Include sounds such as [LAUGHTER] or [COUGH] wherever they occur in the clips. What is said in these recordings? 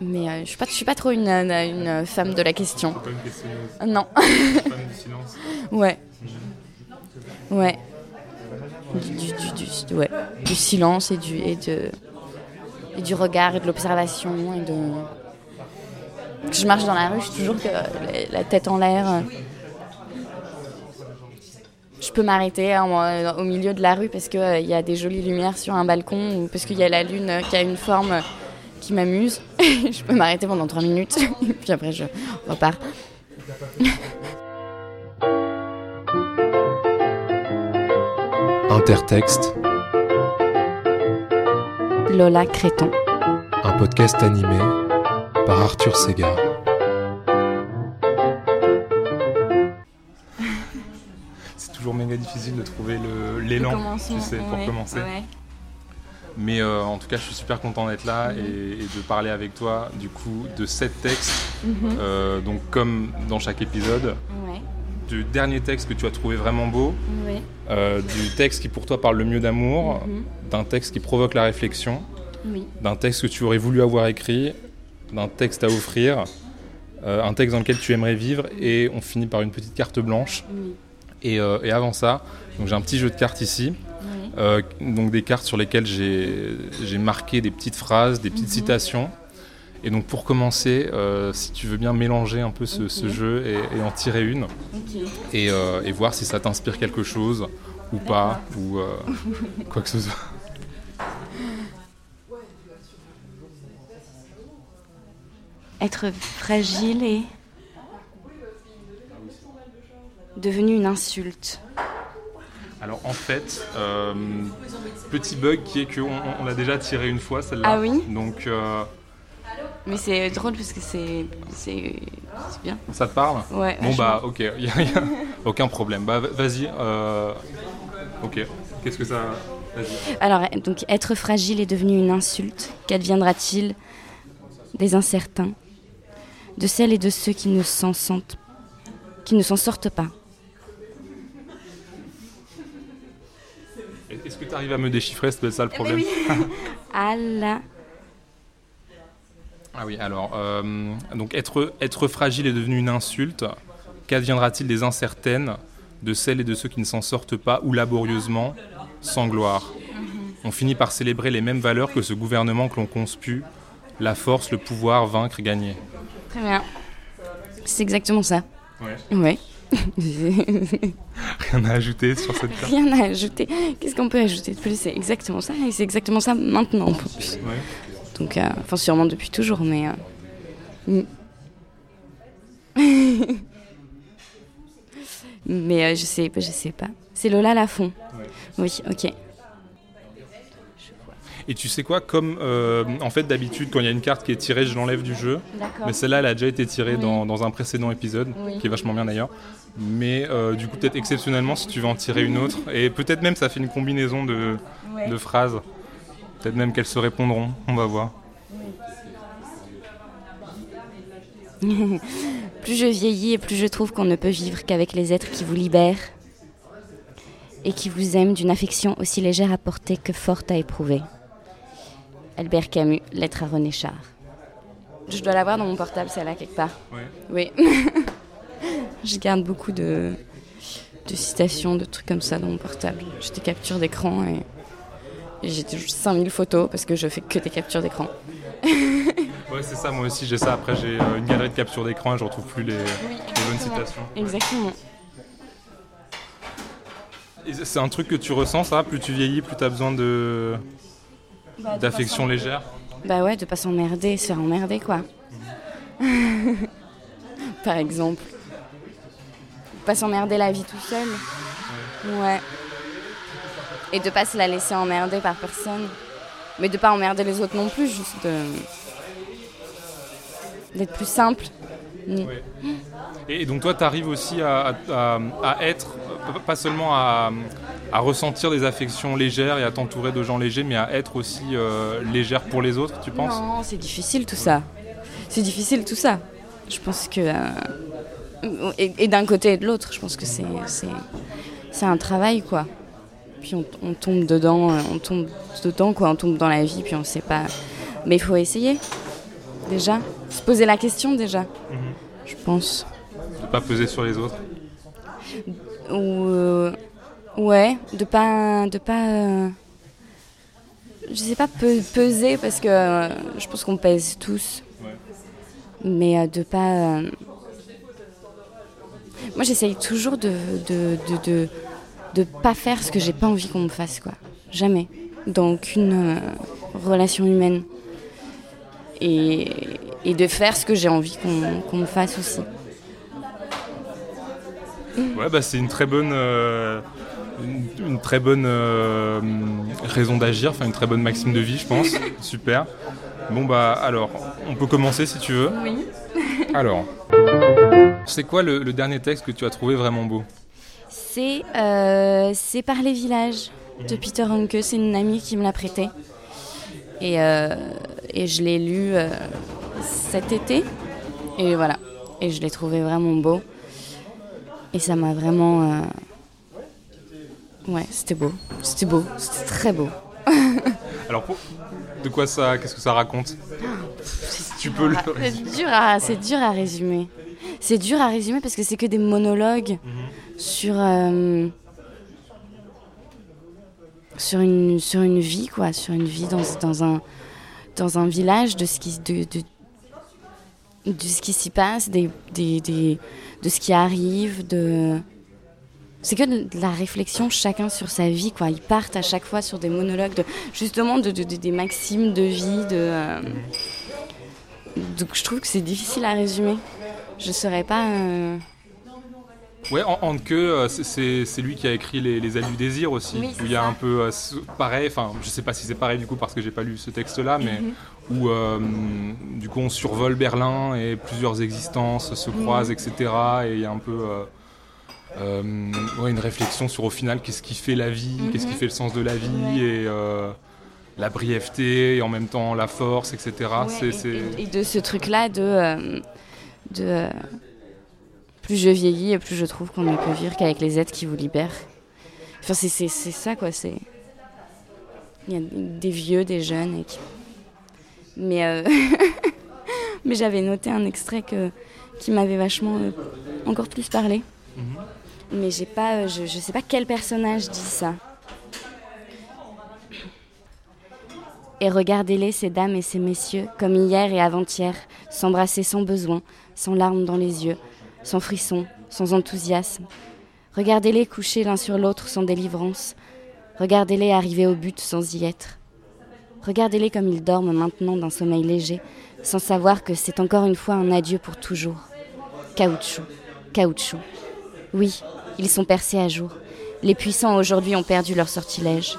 Mais euh, je suis pas, je suis pas trop une, une femme de la question. Pas une questionneuse. Euh, Non. Femme du silence. [LAUGHS] ouais. Ouais. Du, du, du, du- ouais. du silence et du, et, de, et du regard et de l'observation. et de... Je marche dans la rue, je suis toujours que, la, la tête en l'air. euh. Je peux m'arrêter hein, au milieu de la rue parce qu'il y a des jolies lumières sur un balcon ou parce qu'il y a la lune euh, qui a une forme euh, qui m'amuse. [LAUGHS] je peux m'arrêter pendant trois minutes, et [LAUGHS] puis après je repars. Intertexte, Lola Créton. un podcast animé par Arthur Segar. C'est toujours méga difficile de trouver le- l'élan, tu sais, pour commencer. Mais euh, en tout cas, je suis super content d'être là et, et de parler avec toi du coup de sept textes. Euh, donc comme dans chaque épisode, Ouais, du dernier texte que tu as trouvé vraiment beau, ouais. euh, du texte qui pour toi parle le mieux d'amour, Mhm. d'un texte qui provoque la réflexion, Oui. d'un texte que tu aurais voulu avoir écrit, d'un texte à offrir, un texte dans lequel tu aimerais vivre et on finit par une petite carte blanche. Oui. Et, euh, et avant ça, j'ai un petit jeu de cartes ici. Oui. Euh, donc des cartes sur lesquelles j'ai marqué des petites phrases, des petites citations. Et donc pour commencer, euh, si tu veux bien mélanger un peu ce, ce jeu et, et en tirer une, et, et voir si ça t'inspire quelque chose ou pas, ou [LAUGHS] quoi que ce soit. Être fragile et devenu une insulte. Alors en fait, euh, petit bug qui est qu'on on, l'a déjà tiré une fois celle-là. Ah oui Donc euh, Mais c'est drôle parce que c'est c'est bien. ça te parle? Ouais. Bon bah ok, [LAUGHS] y a, y a aucun problème. Bah va- vas-y. euh, ok. Qu'est-ce que ça. Alors donc être fragile est devenu une insulte. Qu'adviendra-t-il? Des incertains, de celles et de ceux qui ne s'en sentent, qui ne s'en sortent pas Est-ce que tu arrives à me déchiffrer C'est ça le Eh problème. À la [LAUGHS] Ah oui, alors, euh, donc être, être fragile est devenu une insulte. Qu'adviendra-t-il des incertaines, de celles et de ceux qui ne s'en sortent pas ou laborieusement, sans gloire On finit par célébrer les mêmes valeurs que ce gouvernement que l'on conspue, la force, le pouvoir, vaincre, gagner. Très bien. C'est exactement ça. Ouais. Ouais. [LAUGHS] Rien à ajouter sur cette carte. Rien à ajouter. Qu'est-ce qu'on peut ajouter de plus? C'est exactement ça. Et c'est exactement ça maintenant en plus. Ouais. Donc, euh, enfin, sûrement depuis toujours, mais. euh, mm. [LAUGHS] mais euh, je sais, je sais pas. C'est Lola Lafont. Ouais. Oui, ok. Et tu sais quoi, comme euh, en fait d'habitude quand il y a une carte qui est tirée, je l'enlève du jeu. Mais celle-là, elle a déjà été tirée Oui. dans, dans un précédent épisode, Oui. qui est vachement bien d'ailleurs. Mais euh, du coup, peut-être exceptionnellement, si tu veux en tirer une autre, et peut-être même ça fait une combinaison de, Ouais. de phrases. Peut-être même qu'elles se répondront, on va voir. [LAUGHS] Plus je vieillis et plus je trouve qu'on ne peut vivre qu'avec les êtres qui vous libèrent et qui vous aiment d'une affection aussi légère à porter que forte à éprouver. Albert Camus, lettre à René Char. Je dois l'avoir dans mon portable, celle-là, quelque part. Oui. [LAUGHS] je garde beaucoup de, de citations, de trucs comme ça dans mon portable. J'ai des captures d'écran et, et j'ai toujours 5000 photos parce que je fais que des captures d'écran. [LAUGHS] Ouais, c'est ça, moi aussi j'ai ça. Après, j'ai euh, une galerie de capture d'écran et je retrouve plus les, les bonnes citations. Exactement. C'est un truc que tu ressens, ça? Plus tu vieillis, plus tu as besoin de d'affection légère Bah ouais, de pas s'emmerder se faire emmerder, quoi. [LAUGHS] Par exemple. Pas s'emmerder la vie tout seul. Ouais. Et de pas se la laisser emmerder par personne. Mais de pas emmerder les autres non plus, juste de... d'être plus simple. Et donc toi, tu arrives aussi à, à- à être, pas seulement à, à ressentir des affections légères et à t'entourer de gens légers, mais à être aussi euh, légère pour les autres, tu penses? Non, c'est difficile tout ça. C'est difficile tout ça. Je pense que. euh, Et, et d'un côté et de l'autre, je pense que c'est, c'est, c'est un travail, quoi. Puis on, on tombe dedans, euh, on tombe dedans, quoi. On tombe dans la vie, puis on sait pas. Mais il faut essayer. Déjà. Se poser la question déjà, je pense. De pas peser sur les autres. Ou euh, ouais, de pas de pas euh, je sais pas pe- peser parce que euh, je pense qu'on pèse tous. Ouais. Mais euh, de pas Moi j'essaye toujours de de, de, de de pas faire ce que j'ai pas envie qu'on me fasse quoi. Jamais dans aucune relation humaine. Et, et de faire ce que j'ai envie qu'on qu'on me fasse aussi. Ouais, bah c'est une très bonne, euh, une, une très bonne euh, raison d'agir, enfin une très bonne maxime de vie, je pense. [LAUGHS] Super. Bon bah alors, on peut commencer si tu veux. Oui. [LAUGHS] Alors, c'est quoi le, le dernier texte que tu as trouvé vraiment beau? C'est euh, c'est par les villages de Peter Hanke. C'est une amie qui me l'a prêté. Et, euh, et je l'ai lu euh, cet été. Et voilà. Et je l'ai trouvé vraiment beau. Et ça m'a vraiment. euh, Ouais, c'était beau. C'était beau. C'était très beau. [LAUGHS] Alors, de quoi ça, qu'est-ce que ça raconte? Tu peux le. C'est dur, à, c'est dur à résumer. C'est dur à résumer parce que c'est que des monologues sur, euh, sur, une, sur une vie, quoi. Sur une vie dans, dans, un, dans un village, de ce qui, de, de, ce qui s'y passe, des, des, des- de ce qui arrive, de... C'est que de la réflexion chacun sur sa vie, quoi. Ils partent à chaque fois sur des monologues, de, justement de, de- de- des maximes de vie, de... euh, donc je trouve que c'est difficile à résumer. Je saurais pas. euh, Ouais, en, Handke, euh, c'est- lui qui a écrit les, les ailes du désir aussi. Oui, où il y a ça. un peu euh, pareil, enfin, je sais pas si c'est pareil du coup parce que j'ai pas lu ce texte-là, mais Mhm. où euh, du coup on survole Berlin et plusieurs existences se Mhm. croisent, etc. Et il y a un peu euh, ouais, une réflexion sur au final qu'est-ce qui fait la vie, Mhm. qu'est-ce qui fait le sens de la vie Ouais. et la brièveté et en même temps la force, etc. ouais, c'est, et, et- et de ce truc-là de. de plus je vieillis, et plus je trouve qu'on ne peut vivre qu'avec les êtres qui vous libèrent. Enfin, c'est, c'est, c'est ça, quoi. C'est... Il y a des vieux, des jeunes. Et qui... Mais, euh, [LAUGHS] Mais j'avais noté un extrait que, qui m'avait vachement euh, encore plus parlé. Mhm. Mais j'ai pas, euh, je, je sais pas quel personnage dit ça. Et regardez-les, ces dames et ces messieurs, comme hier et avant-hier, s'embrasser sans besoin, sans larmes dans les yeux, sans frisson, sans enthousiasme. Regardez-les coucher l'un sur l'autre sans délivrance. Regardez-les arriver au but sans y être. Regardez-les comme ils dorment maintenant d'un sommeil léger, sans savoir que c'est encore une fois un adieu pour toujours. Caoutchouc, caoutchouc. Oui, ils sont percés à jour. Les puissants aujourd'hui ont perdu leur sortilège.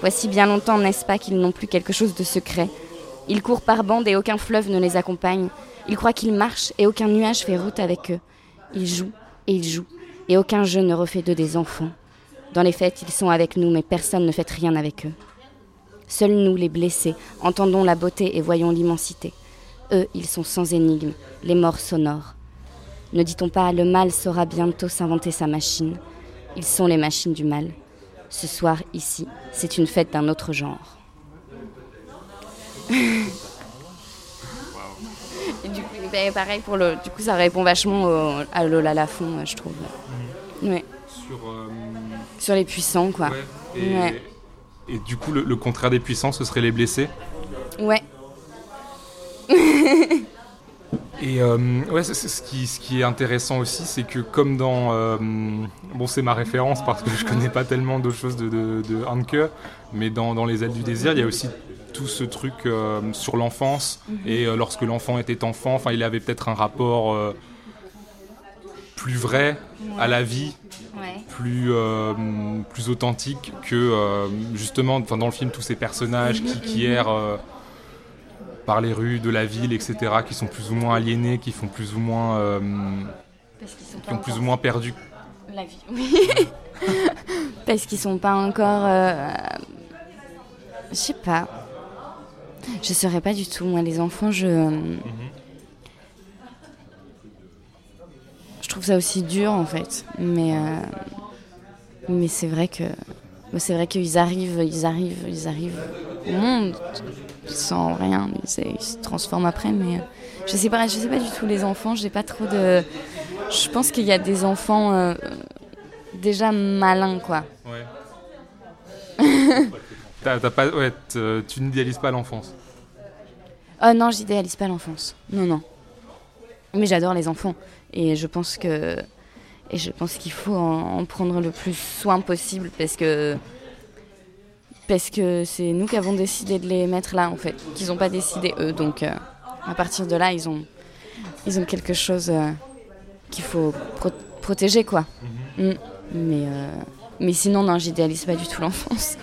Voici bien longtemps, n'est-ce pas, qu'ils n'ont plus quelque chose de secret. Ils courent par bandes et aucun fleuve ne les accompagne. Ils croient qu'ils marchent et aucun nuage fait route avec eux. Ils jouent et ils jouent, et aucun jeu ne refait d'eux des enfants. Dans les fêtes, ils sont avec nous, mais personne ne fait rien avec eux. Seuls nous, les blessés, entendons la beauté et voyons l'immensité. Eux, ils sont sans énigme, les morts sonores. Ne dit-on pas, le mal saura bientôt s'inventer sa machine Ils sont les machines du mal. Ce soir, ici, c'est une fête d'un autre genre. [LAUGHS] Ben, pareil pour le. Du coup, ça répond vachement au- à Lola Lafont, euh, je trouve. Ouais. Sur, euh, Sur les puissants, quoi. ouais, et, Ouais. et du coup, le, le contraire des puissants, ce serait les blessés? Ouais. [LAUGHS] Et euh, ouais, ce, qui, ce qui est intéressant aussi, c'est que comme dans... euh, bon, c'est ma référence parce que je connais pas tellement d'autres choses de, de, de Hanke, mais dans, dans Les ailes du désir, il y a aussi tout ce truc euh, sur l'enfance. Et euh, lorsque l'enfant était enfant, enfin, il avait peut-être un rapport euh, plus vrai à la vie, Ouais. plus, euh, plus authentique que euh, justement enfin, dans le film tous ces personnages qui, qui errent euh, par les rues de la ville, etc., qui sont plus ou moins aliénés, qui font plus ou moins, Parce qu'ils sont qui ont plus ou moins perdu. La vie, oui. [LAUGHS] Parce qu'ils sont pas encore. Je sais pas. Je saurais pas du tout. Moi, les enfants, je. Je trouve ça aussi dur, en fait. Mais. euh, Mais c'est vrai que. C'est vrai qu'ils arrivent, ils arrivent, ils arrivent au monde sans rien, ils, se- ils se transforment après. Mais euh, je sais pas, je sais pas du tout les enfants. J'ai pas trop de. Je pense qu'il y a des enfants euh, déjà malins, quoi. Ouais. T'as- t'as pas, ouais, t- tu n'idéalises pas l'enfance. Oh non, j'idéalise pas l'enfance. Non, non. Mais j'adore les enfants. Et je pense que. Et je pense qu'il faut en, en prendre le plus soin possible parce que. Parce que c'est nous qui avons décidé de les mettre là, en fait. Qu'ils n'ont pas décidé eux. Donc, euh, à partir de là, ils ont. Ils ont quelque chose euh, qu'il faut pro- protéger, quoi. Mm. Mais. euh, mais sinon, non, j'idéalise pas du tout l'enfance.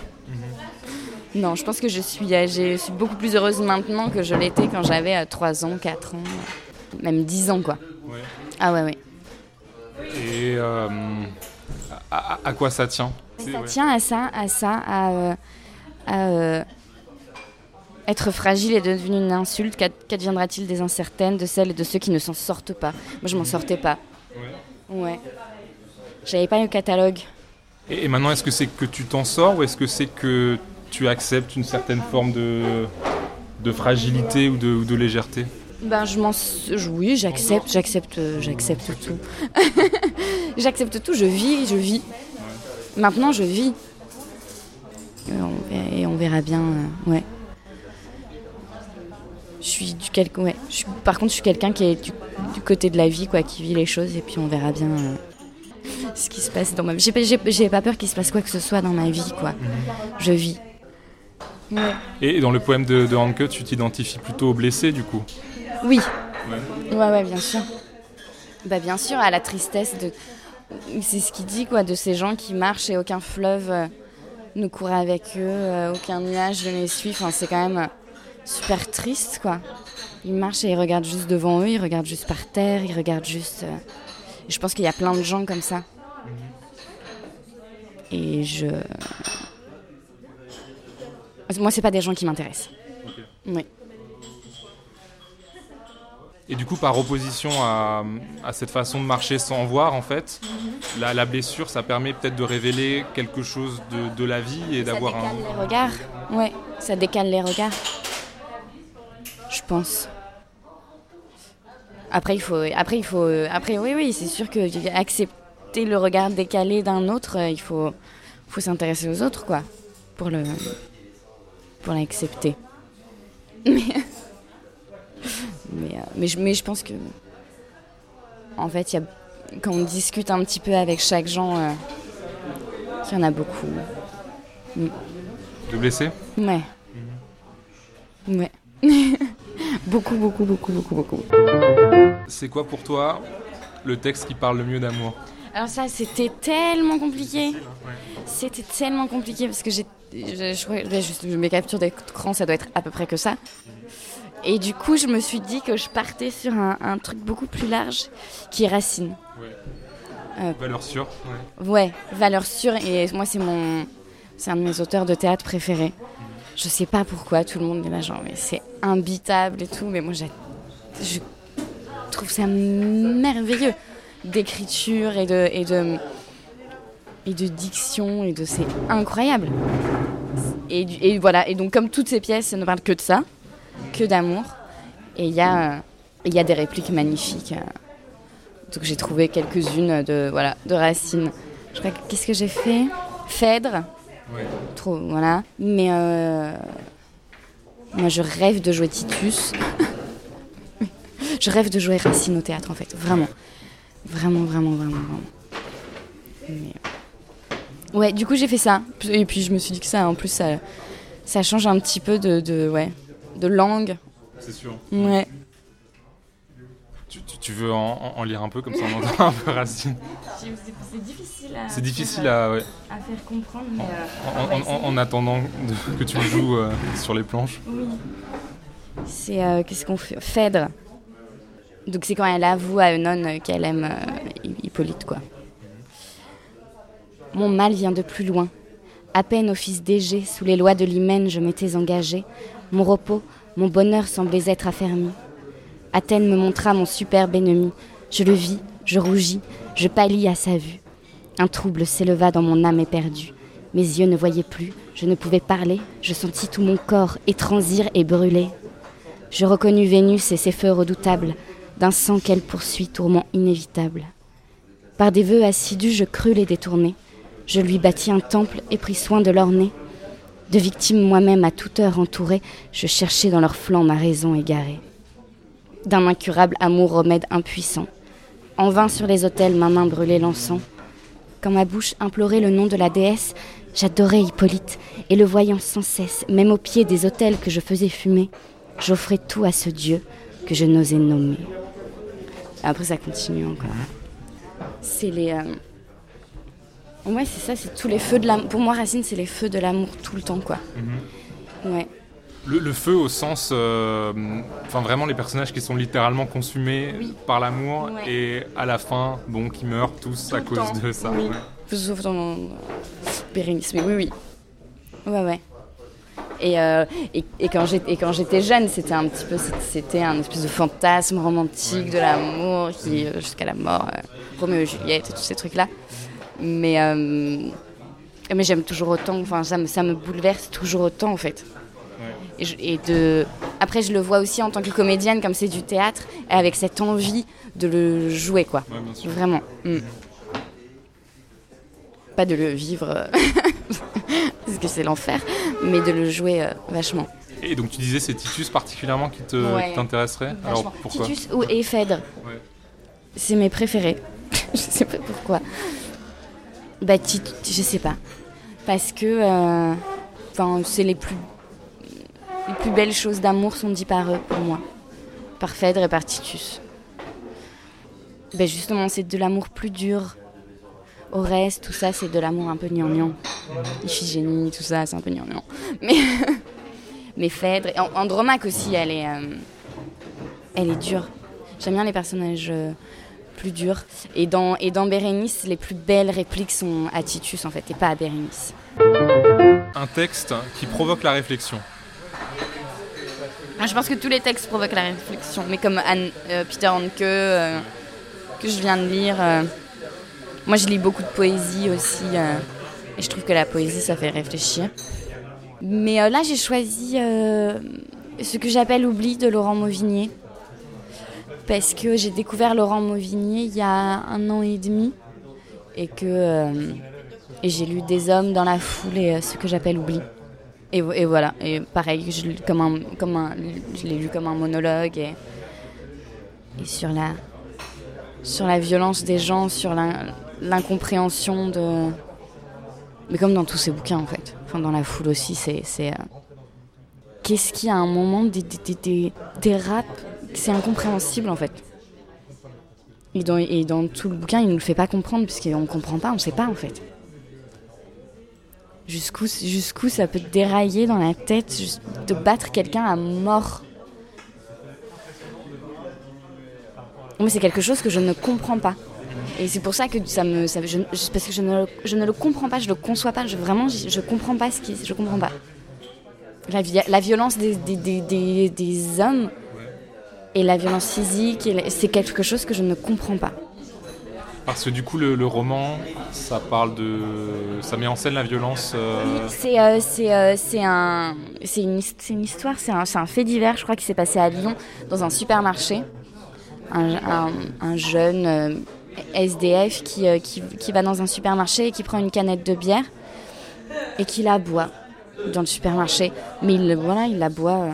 Non, je pense que je suis, euh, je suis beaucoup plus heureuse maintenant que je l'étais quand j'avais euh, 3 ans, 4 ans, euh, même 10 ans, quoi. Ouais. Ah ouais, ouais. Et euh, à, quoi ça tient? Ça tient à ça, à ça, à, euh, à, euh, être fragile est devenu une insulte. Qu'ad- Qu'adviendra-t-il des incertaines, de celles et de ceux qui ne s'en sortent pas? Moi, je m'en sortais pas. Ouais. Ouais. J'avais pas eu catalogue. Et, et maintenant, est-ce que c'est que tu t'en sors ou est-ce que c'est que tu acceptes une certaine forme de, de fragilité ou de, légèreté Ben, je m'en. Oui, j'accepte, j'accepte, euh, j'accepte tout. [LAUGHS] j'accepte tout, je vis, je vis. Maintenant, je vis. Et on verra, et on verra bien, euh, ouais. Je suis du quel... ouais. Par contre, je suis quelqu'un qui est du, côté de la vie, quoi, qui vit les choses, et puis on verra bien euh, ce qui se passe dans ma vie. J'ai pas peur qu'il se passe quoi que ce soit dans ma vie, quoi. Je vis. Ouais. Et dans le poème de, de Hanke, tu t'identifies plutôt au blessé du coup Oui. Ouais, ouais, bien sûr. Bah, bien sûr, à la tristesse de. C'est ce qu'il dit, quoi, de ces gens qui marchent et aucun fleuve euh, ne court avec eux, euh, aucun nuage ne les suit. Enfin, c'est quand même euh, super triste, quoi. Ils marchent et ils regardent juste devant eux, ils regardent juste par terre, ils regardent juste. euh, Je pense qu'il y a plein de gens comme ça. Et je. Moi, c'est pas des gens qui m'intéressent. Oui. Et du coup, par opposition à, à cette façon de marcher sans voir, en fait, la, la blessure, ça permet peut-être de révéler quelque chose de, de la vie et d'avoir ça un. décale les regards. Ouais, ça décale les regards. Je pense. Après, il faut. Après, il faut. Après, oui, oui, c'est sûr que accepter le regard décalé d'un autre, euh, il faut, faut s'intéresser aux autres, quoi, pour le, pour l'accepter. Mais, mais, euh, mais, je, mais je pense que, en fait, y a, quand on discute un petit peu avec chaque gens, euh, il y en a beaucoup. De blessé Ouais. Ouais. [LAUGHS] beaucoup, beaucoup, beaucoup, beaucoup, beaucoup. C'est quoi pour toi le texte qui parle le mieux d'amour? Alors ça, c'était tellement compliqué. C'était tellement compliqué parce que j'ai, je, je, ouais, juste, mes captures d'écran, ça doit être à peu près que ça. Et du coup, je me suis dit que je partais sur un, un truc beaucoup plus large qui est Racine. Euh, Valeur sûre ouais. Ouais, valeur sûre. Et moi, c'est mon, c'est un de mes auteurs de théâtre préférés. Je sais pas pourquoi tout le monde est là, genre, mais c'est imbitable et tout. Mais moi, je trouve ça merveilleux d'écriture et de, et de, et de diction et de, c'est incroyable. Et, voilà. Et donc, comme toutes ces pièces, ça ne parle que de ça, que d'amour. Et il y a, euh, il y a des répliques magnifiques. euh, donc j'ai trouvé quelques-unes de voilà de Racine. Je crois que qu'est-ce que j'ai fait? Phèdre. Ouais. Trop voilà. Mais euh, moi je rêve de jouer Titus. [LAUGHS] je rêve de jouer Racine au théâtre en fait, vraiment, vraiment, vraiment, vraiment, vraiment. Mais, Ouais, du coup j'ai fait ça. Et puis je me suis dit que ça, en plus ça, ça change un petit peu de, de ouais, de langue. C'est sûr. Ouais. Tu, tu- tu veux en, lire un peu comme ça on entend [LAUGHS] un peu Racine C'est difficile à, C'est difficile à, ouais, à faire comprendre, mais en, en- en- en attendant de- que tu joues euh, sur les planches. Oui. C'est euh, qu'est-ce qu'on fait? Phèdre. Donc c'est quand elle avoue à Eunon euh, qu'elle aime euh, Hippolyte quoi. Mon mal vient de plus loin. À peine au fils d'Égée, sous les lois de l'hymen, je m'étais engagée. Mon repos, mon bonheur semblaient être affermis. Athènes me montra mon superbe ennemi. Je le vis, je rougis, je pâlis à sa vue. Un trouble s'éleva dans mon âme éperdue. Mes yeux ne voyaient plus, je ne pouvais parler, je sentis tout mon corps étransir et brûler. Je reconnus Vénus et ses feux redoutables, d'un sang qu'elle poursuit, tourment inévitable. Par des vœux assidus, je crus les détourner. Je lui bâtis un temple et pris soin de l'orner. De victimes moi-même à toute heure entourées, je cherchais dans leurs flancs ma raison égarée. D'un incurable amour remède impuissant. En vain sur les autels, ma main brûlait l'encens. Quand ma bouche implorait le nom de la déesse, j'adorais Hippolyte, et le voyant sans cesse, même au pied des autels que je faisais fumer, j'offrais tout à ce Dieu que je n'osais nommer. Après, ça continue encore. C'est les. euh, Ouais, c'est ça, c'est tous les feux de l'amour. Pour moi, Racine, c'est les feux de l'amour tout le temps, quoi. Ouais. Le, le feu au sens, euh, enfin vraiment les personnages qui sont littéralement consumés Oui. par l'amour Ouais. et à la fin, bon, qui meurent tous Tout à cause temps, de ça. oui. ouais. Sauf dans Bérénice, mais oui, oui. Ouais, ouais. Et, euh, et, et quand j'étais jeune, c'était un petit peu, c'était un espèce de fantasme romantique de l'amour qui euh, jusqu'à la mort, euh, Roméo et Juliette et tous ces trucs là. Mais euh, mais j'aime toujours autant. Enfin, ça me ça me bouleverse toujours autant en fait. Et, je- et de après, je le vois aussi en tant que comédienne, comme c'est du théâtre, et avec cette envie de le jouer quoi. Ouais. Vraiment. Mm. Pas de le vivre, euh, [LAUGHS] parce que c'est l'enfer, mais de le jouer euh, vachement. Et donc tu disais c'est Titus particulièrement qui te- Ouais. t'intéresserait? Alors pourquoi? Titus ou et Phèdre, Ouais. c'est mes préférés. [LAUGHS] je sais pas pourquoi. Bah, je sais pas. Parce que euh, enfin, c'est les plus, les plus belles choses d'amour sont dites par eux, pour moi. Par Phèdre et par Titus. Ben justement, c'est de l'amour plus dur. Au tout ça, c'est de l'amour un peu gnangnan. Iphigénie, tout ça, c'est un peu gnangnan. Mais, [LAUGHS] mais Phèdre, et An- Andromaque aussi, elle est, euh, elle est dure. J'aime bien les personnages euh, plus durs. Et dans, et dans Bérénice, les plus belles répliques sont à Titus, en fait, et pas à Bérénice. Un texte qui provoque la réflexion. Ah, Je pense que tous les textes provoquent la réflexion, mais comme Anne, euh, Peter Handke, euh, que je viens de lire. euh, moi, je lis beaucoup de poésie aussi, euh, et je trouve que la poésie, ça fait réfléchir. Mais euh, là, j'ai choisi euh, ce que j'appelle Oubli de Laurent Mauvignier, parce que j'ai découvert Laurent Mauvignier il y a un an et demi, et que euh, j'ai lu Des hommes dans la foule et euh, ce que j'appelle Oubli. Et, vo- et voilà, et pareil, je, comme un, comme un, je l'ai lu comme un monologue et, et sur, la, sur la violence des gens, sur l'in- l'incompréhension de... Mais comme dans tous ces bouquins en fait, enfin dans la foule aussi, c'est... euh, Qu'est-ce qu'il y a à un moment des, des, raps, c'est incompréhensible en fait. Et dans, tout le bouquin, il ne nous le fait pas comprendre, puisqu'on ne comprend pas, on ne sait pas en fait. Jusqu'où jusqu'où ça peut dérailler dans la tête de battre quelqu'un à mort. Moi, c'est quelque chose que je ne comprends pas. Et c'est pour ça que ça me. je- parce que je ne, je ne le comprends pas, je le conçois pas. Je, vraiment, je, je comprends pas ce qui. Je comprends pas. La, vi- la violence des hommes et la violence physique, c'est quelque chose que je ne comprends pas. Parce que du coup le, le roman, ça parle de, ça met en scène la violence. euh, C'est euh, euh, un, c'est une, une histoire, c'est un, un fait divers, je crois, qui s'est passé à Lyon, dans un supermarché. Un, un- un jeune euh, SDF qui, euh, qui, qui va dans un supermarché et qui prend une canette de bière et qui la boit dans le supermarché. Mais il, voilà, il la boit euh,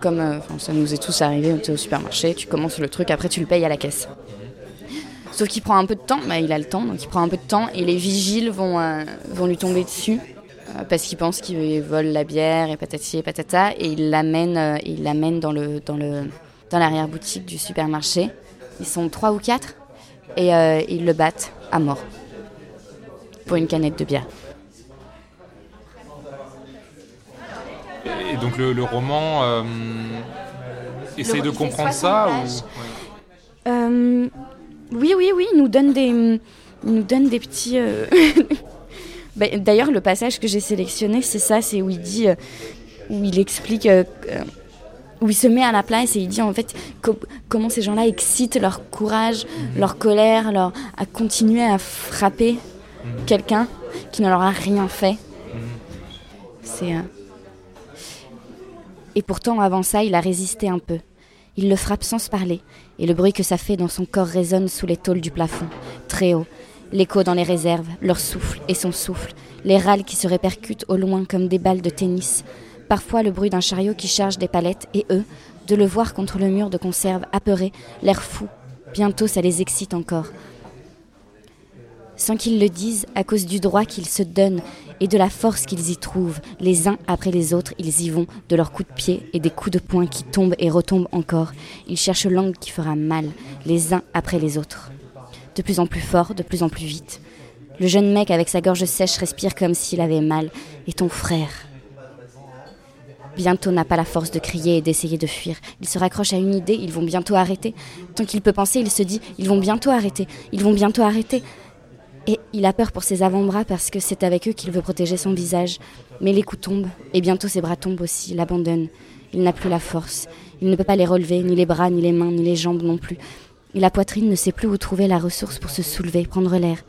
comme euh, ça nous est tous arrivé tu es au supermarché, tu commences le truc, après tu le payes à la caisse. Sauf qu'il prend un peu de temps, bah, il a le temps, donc il prend un peu de temps et les vigiles vont, euh, vont lui tomber dessus euh, parce qu'ils pensent qu'il vole la bière et patati et patata et il l'amène dans le dans le dans l'arrière boutique du supermarché. Ils sont trois ou quatre et ils le battent à mort pour une canette de bière. Et donc le, le roman euh, essaye Le- de comprendre 60 ça ou... Euh, oui, oui, oui, il nous donne des, il nous donne des petits. euh, [LAUGHS] bah, D'ailleurs, le passage que j'ai sélectionné, c'est ça, c'est où il dit, euh, où il explique, où il se met à la place et il dit en fait co- comment ces gens-là excitent leur courage, leur colère, leur à continuer à frapper quelqu'un qui ne leur a rien fait. C'est. euh, Et pourtant, avant ça, il a résisté un peu. Il le frappe sans se parler, et le bruit que ça fait dans son corps résonne sous les tôles du plafond, très haut. L'écho dans les réserves, leur souffle et son souffle, les râles qui se répercutent au loin comme des balles de tennis. Parfois le bruit d'un chariot qui charge des palettes, et eux, de le voir contre le mur de conserve, apeurés, l'air fou. Bientôt ça les excite encore. Sans qu'ils le disent, à cause du droit qu'ils se donnent et de la force qu'ils y trouvent, les uns après les autres, ils y vont, de leurs coups de pied et des coups de poing qui tombent et retombent encore. Ils cherchent l'angle qui fera mal, les uns après les autres. De plus en plus fort, de plus en plus vite. Le jeune mec avec sa gorge sèche respire comme s'il avait mal. Et ton frère Bientôt n'a pas la force de crier et d'essayer de fuir. Il se raccroche à une idée, ils vont bientôt arrêter. Tant qu'il peut penser, il se dit, ils vont bientôt arrêter, ils vont bientôt arrêter. Et il a peur pour ses avant-bras parce que c'est avec eux qu'il veut protéger son visage. Mais les coups tombent, et bientôt ses bras tombent aussi, l'abandonnent. Il n'a plus la force. Il ne peut pas les relever, ni les bras, ni les mains, ni les jambes non plus. Et la poitrine ne sait plus où trouver la ressource pour se soulever, prendre l'air.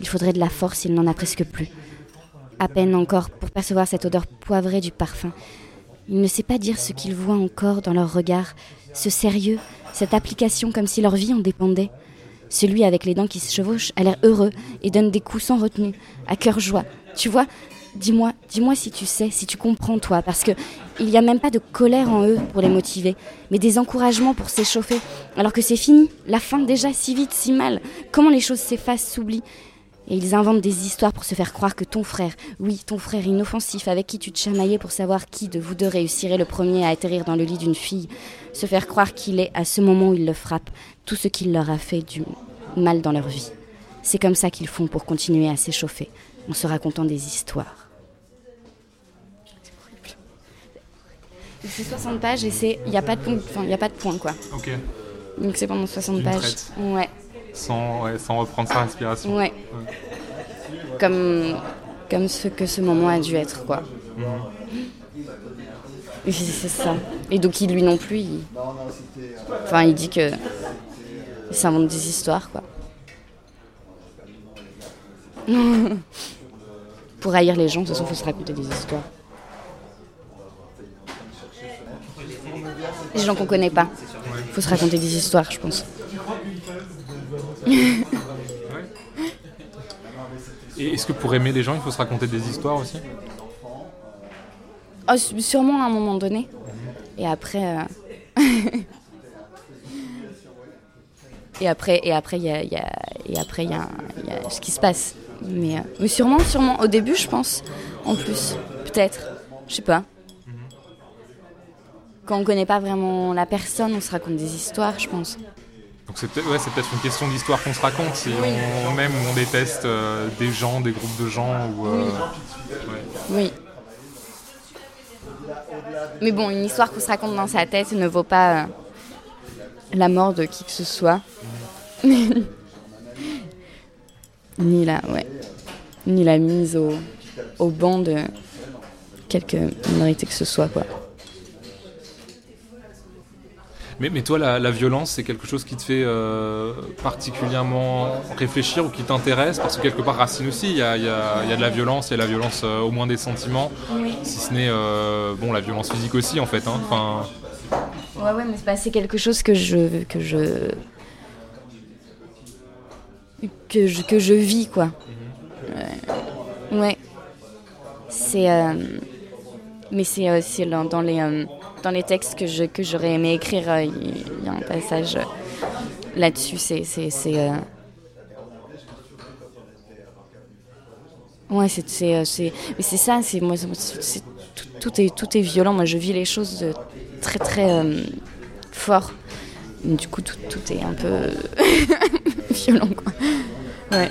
Il faudrait de la force, il n'en a presque plus. À peine encore pour percevoir cette odeur poivrée du parfum. Il ne sait pas dire ce qu'il voit encore dans leur regard, ce sérieux, cette application comme si leur vie en dépendait. Celui avec les dents qui se chevauchent a l'air heureux et donne des coups sans retenue, à cœur joie. Tu vois, dis-moi, dis-moi si tu sais, si tu comprends toi, parce que il n'y a même pas de colère en eux pour les motiver, mais des encouragements pour s'échauffer. Alors que c'est fini, la fin déjà si vite, si mal. Comment les choses s'effacent, s'oublient. Et ils inventent des histoires pour se faire croire que ton frère, oui, ton frère inoffensif avec qui tu te chamaillais pour savoir qui de vous deux réussirait le premier à atterrir dans le lit d'une fille, se faire croire qu'il est, à ce moment où il le frappe, tout ce qu'il leur a fait du mal dans leur vie. C'est comme ça qu'ils font pour continuer à s'échauffer, en se racontant des histoires. C'est 60 pages et c'est il n'y a pas de point, enfin il y a pas de point quoi. Ok. Donc c'est pendant 60 D'une pages. traite. Ouais. Sans, ouais, sans reprendre sa respiration. Ouais. Comme, comme ce que ce moment a dû être, quoi. Et c'est c'est ça. Et donc, il, lui non plus, il... Enfin, il dit que... Il s'invente des histoires, quoi. [LAUGHS] Pour haïr les gens, de toute façon, il faut se raconter des histoires. Les gens qu'on connaît pas. Il faut se raconter des histoires, je pense. Et est-ce que pour aimer les gens, il faut se raconter des histoires aussi? Oh, sûrement à un moment donné. Et après. euh, [LAUGHS] et après, et après, il y a, y a- et après, il y a, il y a ce qui se passe. Mais, euh, mais sûrement, sûrement. Au début, je pense. En plus, peut-être. Je sais pas. Quand on connaît pas vraiment la personne, on se raconte des histoires, je pense. Donc c'est peut-être ouais, peut-être une question d'histoire qu'on se raconte, si on aime ou on déteste euh, des gens, des groupes de gens. Ou, euh, ouais. Oui. Mais bon, une histoire qu'on se raconte dans sa tête ne vaut pas euh, la mort de qui que ce soit. [LAUGHS] ni la, ouais, ni la mise au, au banc de quelque minorité que ce soit, quoi. Mais, mais toi, la, la violence, c'est quelque chose qui te fait euh, particulièrement réfléchir ou qui t'intéresse? Parce que quelque part, Racine aussi, il y a, il y a- il y a de la violence, il y a la violence euh, au moins des sentiments, si ce n'est euh, bon, la violence physique aussi, en fait. hein. Enfin, Ouais, ouais, mais c'est quelque chose que je, que je, que je, que je vis, quoi. Ouais. Ouais. C'est, euh, mais c'est, euh, c'est dans, dans les, euh, dans les textes que je, que j'aurais aimé écrire, euh, il y, a un passage euh, là-dessus. C'est, c'est, c'est, euh, Ouais, c'est, c'est, c'est, mais c'est ça, c'est moi, c'est, tout, tout est, tout est violent. Moi, je vis les choses de très, très euh, fort. Du coup, tout, tout est un peu [LAUGHS] violent, quoi. Ouais.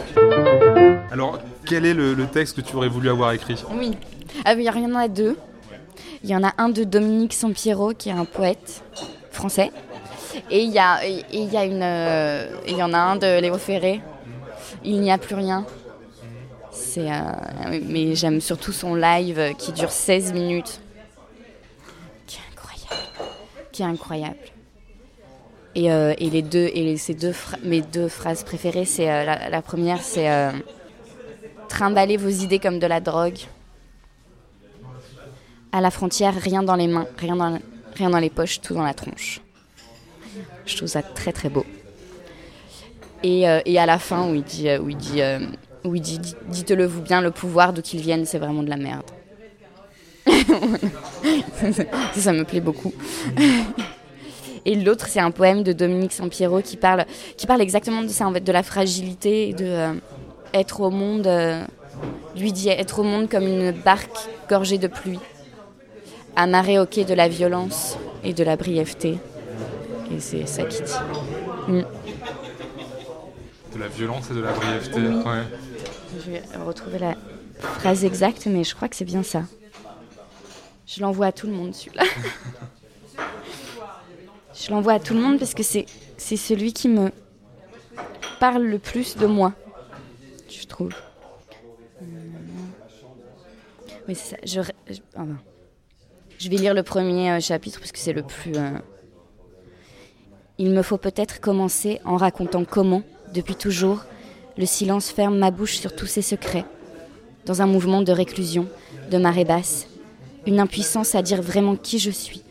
alors, quel est le, le texte que tu aurais voulu avoir écrit? Oui. Ah oui, il y en a deux. Il y en a un de Dominique Sampiero, qui est un poète français. Et il y, a, il y, a une, euh, il y en a un de Léo Ferré. Il n'y a plus rien. Euh, mais j'aime surtout son live qui dure 16 minutes. Qui est incroyable. Qui est incroyable. Et, euh, et les deux, et ces deux mes deux phrases préférées, c'est la, la première, c'est Trimballez vos idées comme de la drogue. À la frontière, rien dans les mains, rien dans, les poches, tout dans la tronche. Je trouve ça très très beau. Et, euh, à la fin, où il dit, euh, où euh, dites-le vous bien, le pouvoir d'où qu'il vienne, c'est vraiment de la merde. [LAUGHS] ça, me plaît beaucoup. [LAUGHS] Et l'autre, c'est un poème de Dominique Sampiero qui parle, qui parle exactement de ça, de la fragilité de être au monde. lui dit être au monde comme une barque gorgée de pluie, amarrée au quai de la violence et de la brièveté. Et c'est ça qui dit. Mm. De la violence et de la brièveté. Oui. Ouais. Je vais retrouver la phrase exacte, mais je crois que c'est bien ça. Je l'envoie à tout le monde, celui-là. [LAUGHS] je l'envoie à tout le monde parce que c'est, c'est celui qui me parle le plus de moi, je trouve. Oui, c'est ça. Je, je- ben. Je vais lire le premier euh, chapitre parce que c'est le plus. euh, Il me faut peut-être commencer en racontant comment, depuis toujours, le silence ferme ma bouche sur tous ses secrets, dans un mouvement de réclusion, de marée basse, une impuissance à dire vraiment qui je suis,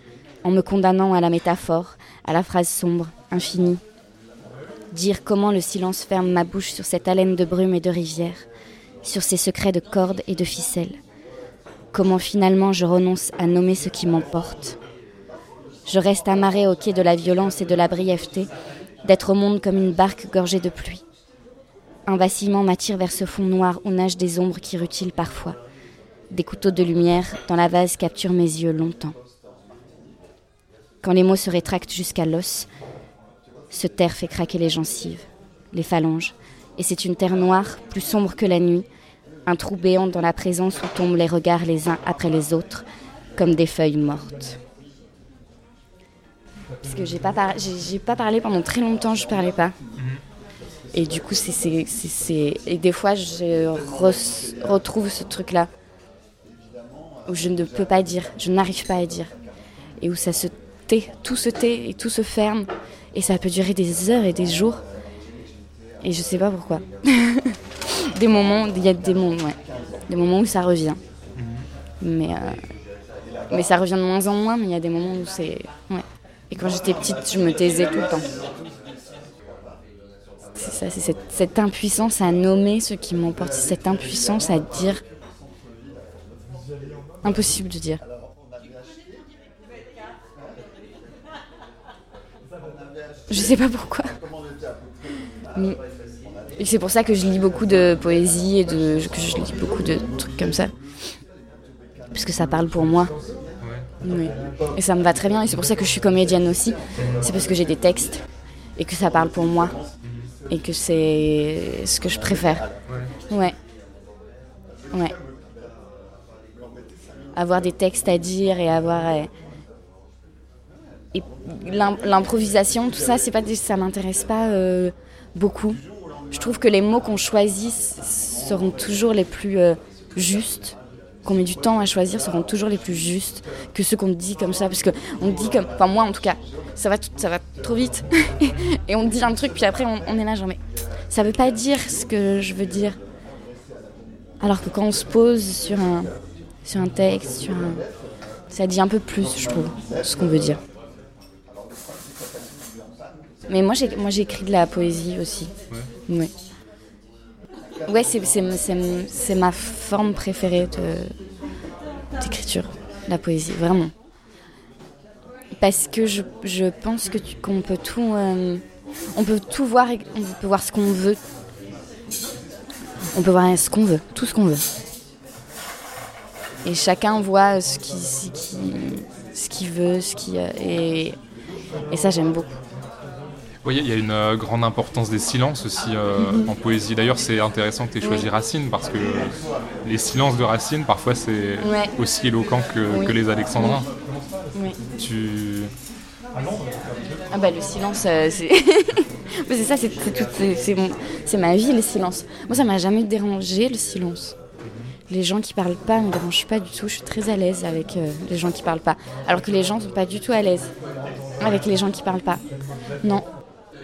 en me condamnant à la métaphore, à la phrase sombre, infinie. Dire comment le silence ferme ma bouche sur cette haleine de brume et de rivière, sur ces secrets de cordes et de ficelles. Comment finalement je renonce à nommer ce qui m'emporte. Je reste amarrée au quai de la violence et de la brièveté, d'être au monde comme une barque gorgée de pluie. Un vacillement m'attire vers ce fond noir où nagent des ombres qui rutilent parfois. Des couteaux de lumière dans la vase capturent mes yeux longtemps. Quand les mots se rétractent jusqu'à l'os, ce terre fait craquer les gencives, les phalanges, et c'est une terre noire, plus sombre que la nuit, un trou béant dans la présence où tombent les regards les uns après les autres, comme des feuilles mortes. Parce que j'ai pas, pas parlé pendant très longtemps, je parlais pas. Et du coup, c'est, des fois, je re- retrouve ce truc-là. Où je ne peux pas dire, je n'arrive pas à dire. Et où ça se tait, tout se tait et tout se ferme. Et ça peut durer des heures et des jours. Et je sais pas pourquoi. [LAUGHS] des moments, il y a des moments, ouais. Des moments où ça revient. Mais, euh, mais ça revient de moins en moins, mais il y a des moments où c'est. Ouais. Et quand j'étais petite, je me taisais tout le temps. C'est ça, c'est cette, cette impuissance à nommer ce qui m'emporte, cette impuissance à dire. Impossible de dire. Je sais pas pourquoi. Et c'est pour ça que je lis beaucoup de poésie et de, que je lis beaucoup de trucs comme ça. Parce que ça parle pour moi. Oui. Et ça me va très bien. Et c'est pour ça que je suis comédienne aussi. C'est parce que j'ai des textes et que ça parle pour moi. Et que c'est ce que je préfère. Ouais. Ouais. Avoir des textes à dire et avoir. euh, Et l'im- l'improvisation, tout ça, c'est pas ça m'intéresse pas euh, beaucoup. Je trouve que les mots qu'on choisit seront toujours les plus euh, justes, qu'on met du temps à choisir seront toujours les plus justes que ceux qu'on dit comme ça, parce que on dit comme, enfin moi en tout cas, ça va, ça va trop vite [LAUGHS] et on dit un truc puis après on, on est là genre mais ça veut pas dire ce que je veux dire. Alors que quand on se pose sur un sur un texte, sur un, ça dit un peu plus, je trouve, ce qu'on veut dire. Mais moi, j'ai, moi, j'écris de la poésie aussi. Ouais. Ouais, c'est, c'est, c'est- c'est ma forme préférée de, d'écriture, la poésie, vraiment. Parce que je, je pense que tu- qu'on peut tout, euh, on peut tout voir, et on peut voir ce qu'on veut. On peut voir ce qu'on veut, tout ce qu'on veut. Et chacun voit ce qu'il ce qui, ce qu'il veut, ce qui, euh, et, et ça j'aime beaucoup. Oui, il y a une euh, grande importance des silences aussi euh, en poésie. D'ailleurs, c'est intéressant que tu aies choisi Oui. Racine parce que les silences de Racine, parfois, c'est Ouais. aussi éloquent que, Oui. que les alexandrins. Oui. Tu... Ah bah le silence, euh, c'est [LAUGHS] c'est ça, c'est ma vie le silence. Moi ça m'a jamais dérangé le silence. Les gens qui parlent pas me dérangent pas du tout. Je suis très à l'aise avec euh, les gens qui parlent pas. Alors que les gens sont pas du tout à l'aise avec les gens qui parlent pas. Non.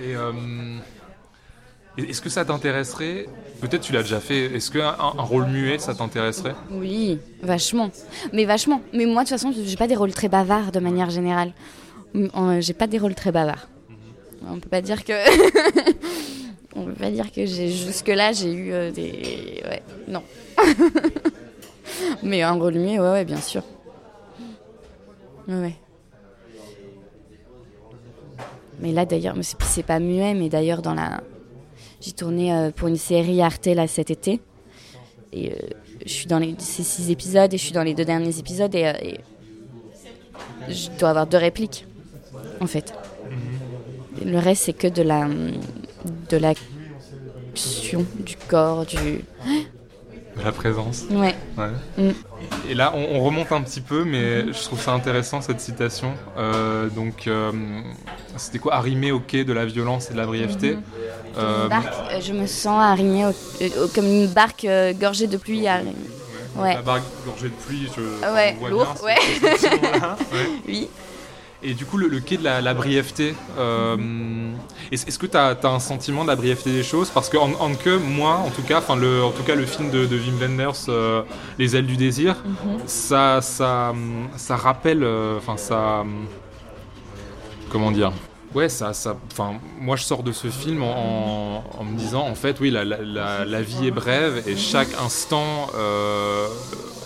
Et euh, Est-ce que ça t'intéresserait Peut-être tu l'as déjà fait. Est-ce qu'un un rôle muet, ça t'intéresserait? Oui, vachement. Mais vachement. Mais moi, de toute façon, j'ai pas des rôles très bavards de manière générale. Euh, j'ai pas des rôles très bavards. On peut pas dire que. [LAUGHS] On peut pas dire que j'ai jusque-là, j'ai eu euh, des. Ouais, non. [LAUGHS] Mais un rôle muet, ouais, ouais, bien sûr. Ouais. Mais là, d'ailleurs, c'est pas muet, mais d'ailleurs, dans la. J'ai tourné euh, pour une série Arte là cet été. Et euh, je suis dans les ces six épisodes et je suis dans les deux derniers épisodes et, et je dois avoir deux répliques, en fait. Le reste, c'est que de la de l'action du corps, du de la présence. Ouais. Mm. Et là, on, remonte un petit peu, mais je trouve ça intéressant cette citation. Euh, donc, euh, c'était quoi? Arrimé au quai de la violence et de la brièveté? Mhm. Euh, je me sens arrimé comme une barque gorgée de pluie. Ouais. La barque gorgée de pluie, je. Ouais, lourd, [LAUGHS] ouais. oui. Et du coup, le, quai de la, brièveté, euh, est-ce que tu as, un sentiment de la brièveté des choses? Parce que en, que moi, en tout cas, le, en tout cas, le film de, Wim Wenders, euh, Les ailes du désir, mhm. ça, ça, ça rappelle, euh, enfin ça, comment dire? Ouais, ça, ça, enfin, moi je sors de ce film en, me disant, en fait, oui, la, la, vie est brève et chaque instant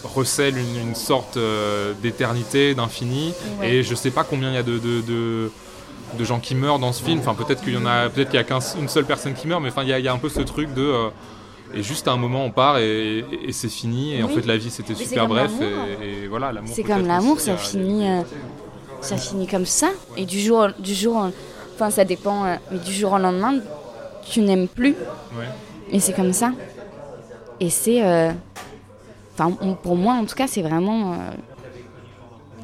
recèle une, sorte euh, d'éternité, d'infini. Et je sais pas combien il y a de, de, gens qui meurent dans ce film. Enfin, peut-être qu'il y en a, peut-être qu'il y a qu'une seule personne qui meurt, mais enfin, il y, a, un peu ce truc de. Euh, et juste à un moment, on part et, c'est fini. Et en fait, la vie, c'était super bref. Et, voilà, l'amour. C'est comme l'amour, ça finit, euh, ça finit comme ça. Et du jour, du jour, enfin, ça dépend. mais du jour au lendemain, tu n'aimes plus. Et c'est comme ça. Et c'est Enfin, pour moi, en tout cas, c'est vraiment. Euh,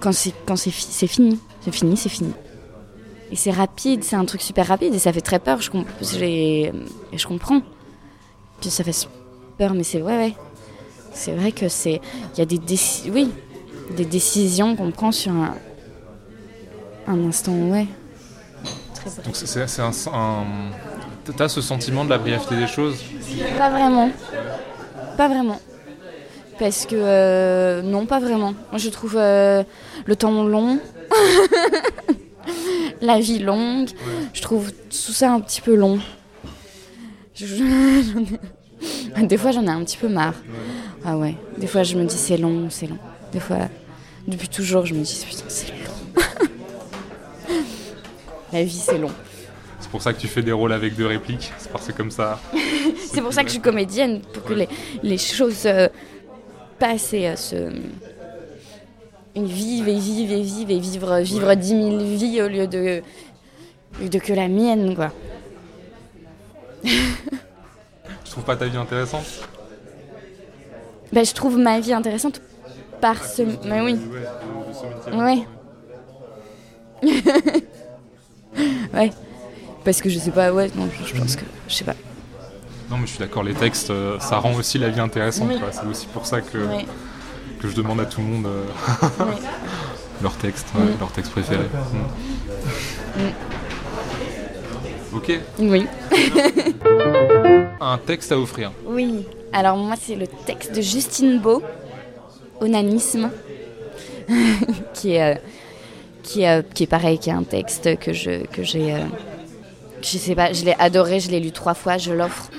quand c'est fini. C'est fini, c'est fini. Et c'est rapide, c'est un truc super rapide et ça fait très peur. Je, et je comprends. Puis ça fait peur, mais c'est ouais, ouais. C'est vrai que c'est. Il y a des, oui, des décisions qu'on prend sur un, un instant, ouais. Donc c'est un. un... T'as ce sentiment de la brièveté des choses? Pas vraiment. Pas vraiment. Parce que euh, non, pas vraiment. Moi, je trouve euh, le temps long, [LAUGHS] la vie longue. Je trouve tout ça un petit peu long. [LAUGHS] des fois, j'en ai un petit peu marre. Ah ouais. Des fois, je me dis c'est long, c'est long. Des fois, depuis toujours, je me dis putain, c'est long. [LAUGHS] la vie, c'est long. C'est pour ça que tu fais des rôles avec deux répliques. C'est parce que comme ça. c'est pour ça que je suis comédienne, pour que les, les choses. Euh, passer à ce vivre et vivre et vivre et vivre vivre dix mille vies au lieu de de que la mienne quoi. [LAUGHS] je trouve pas ta vie intéressante? Ben, je trouve ma vie intéressante par ce. Mais oui. Ouais. [LAUGHS] ouais. Parce que je sais pas, ouais, non, je pense que. Je sais pas. Non, mais je suis d'accord, les textes, euh, ça rend aussi la vie intéressante. C'est aussi pour ça que, que je demande à tout le monde euh, [LAUGHS] leur texte, leur texte préféré. Mm. Ok Oui. Un texte à offrir Oui. Alors, moi, c'est le texte de Justine Beau, Onanisme, [LAUGHS] qui est. Euh, qui, est, qui est pareil, qui est un texte que je que j'ai je sais pas, je l'ai adoré, je l'ai lu trois fois, je l'offre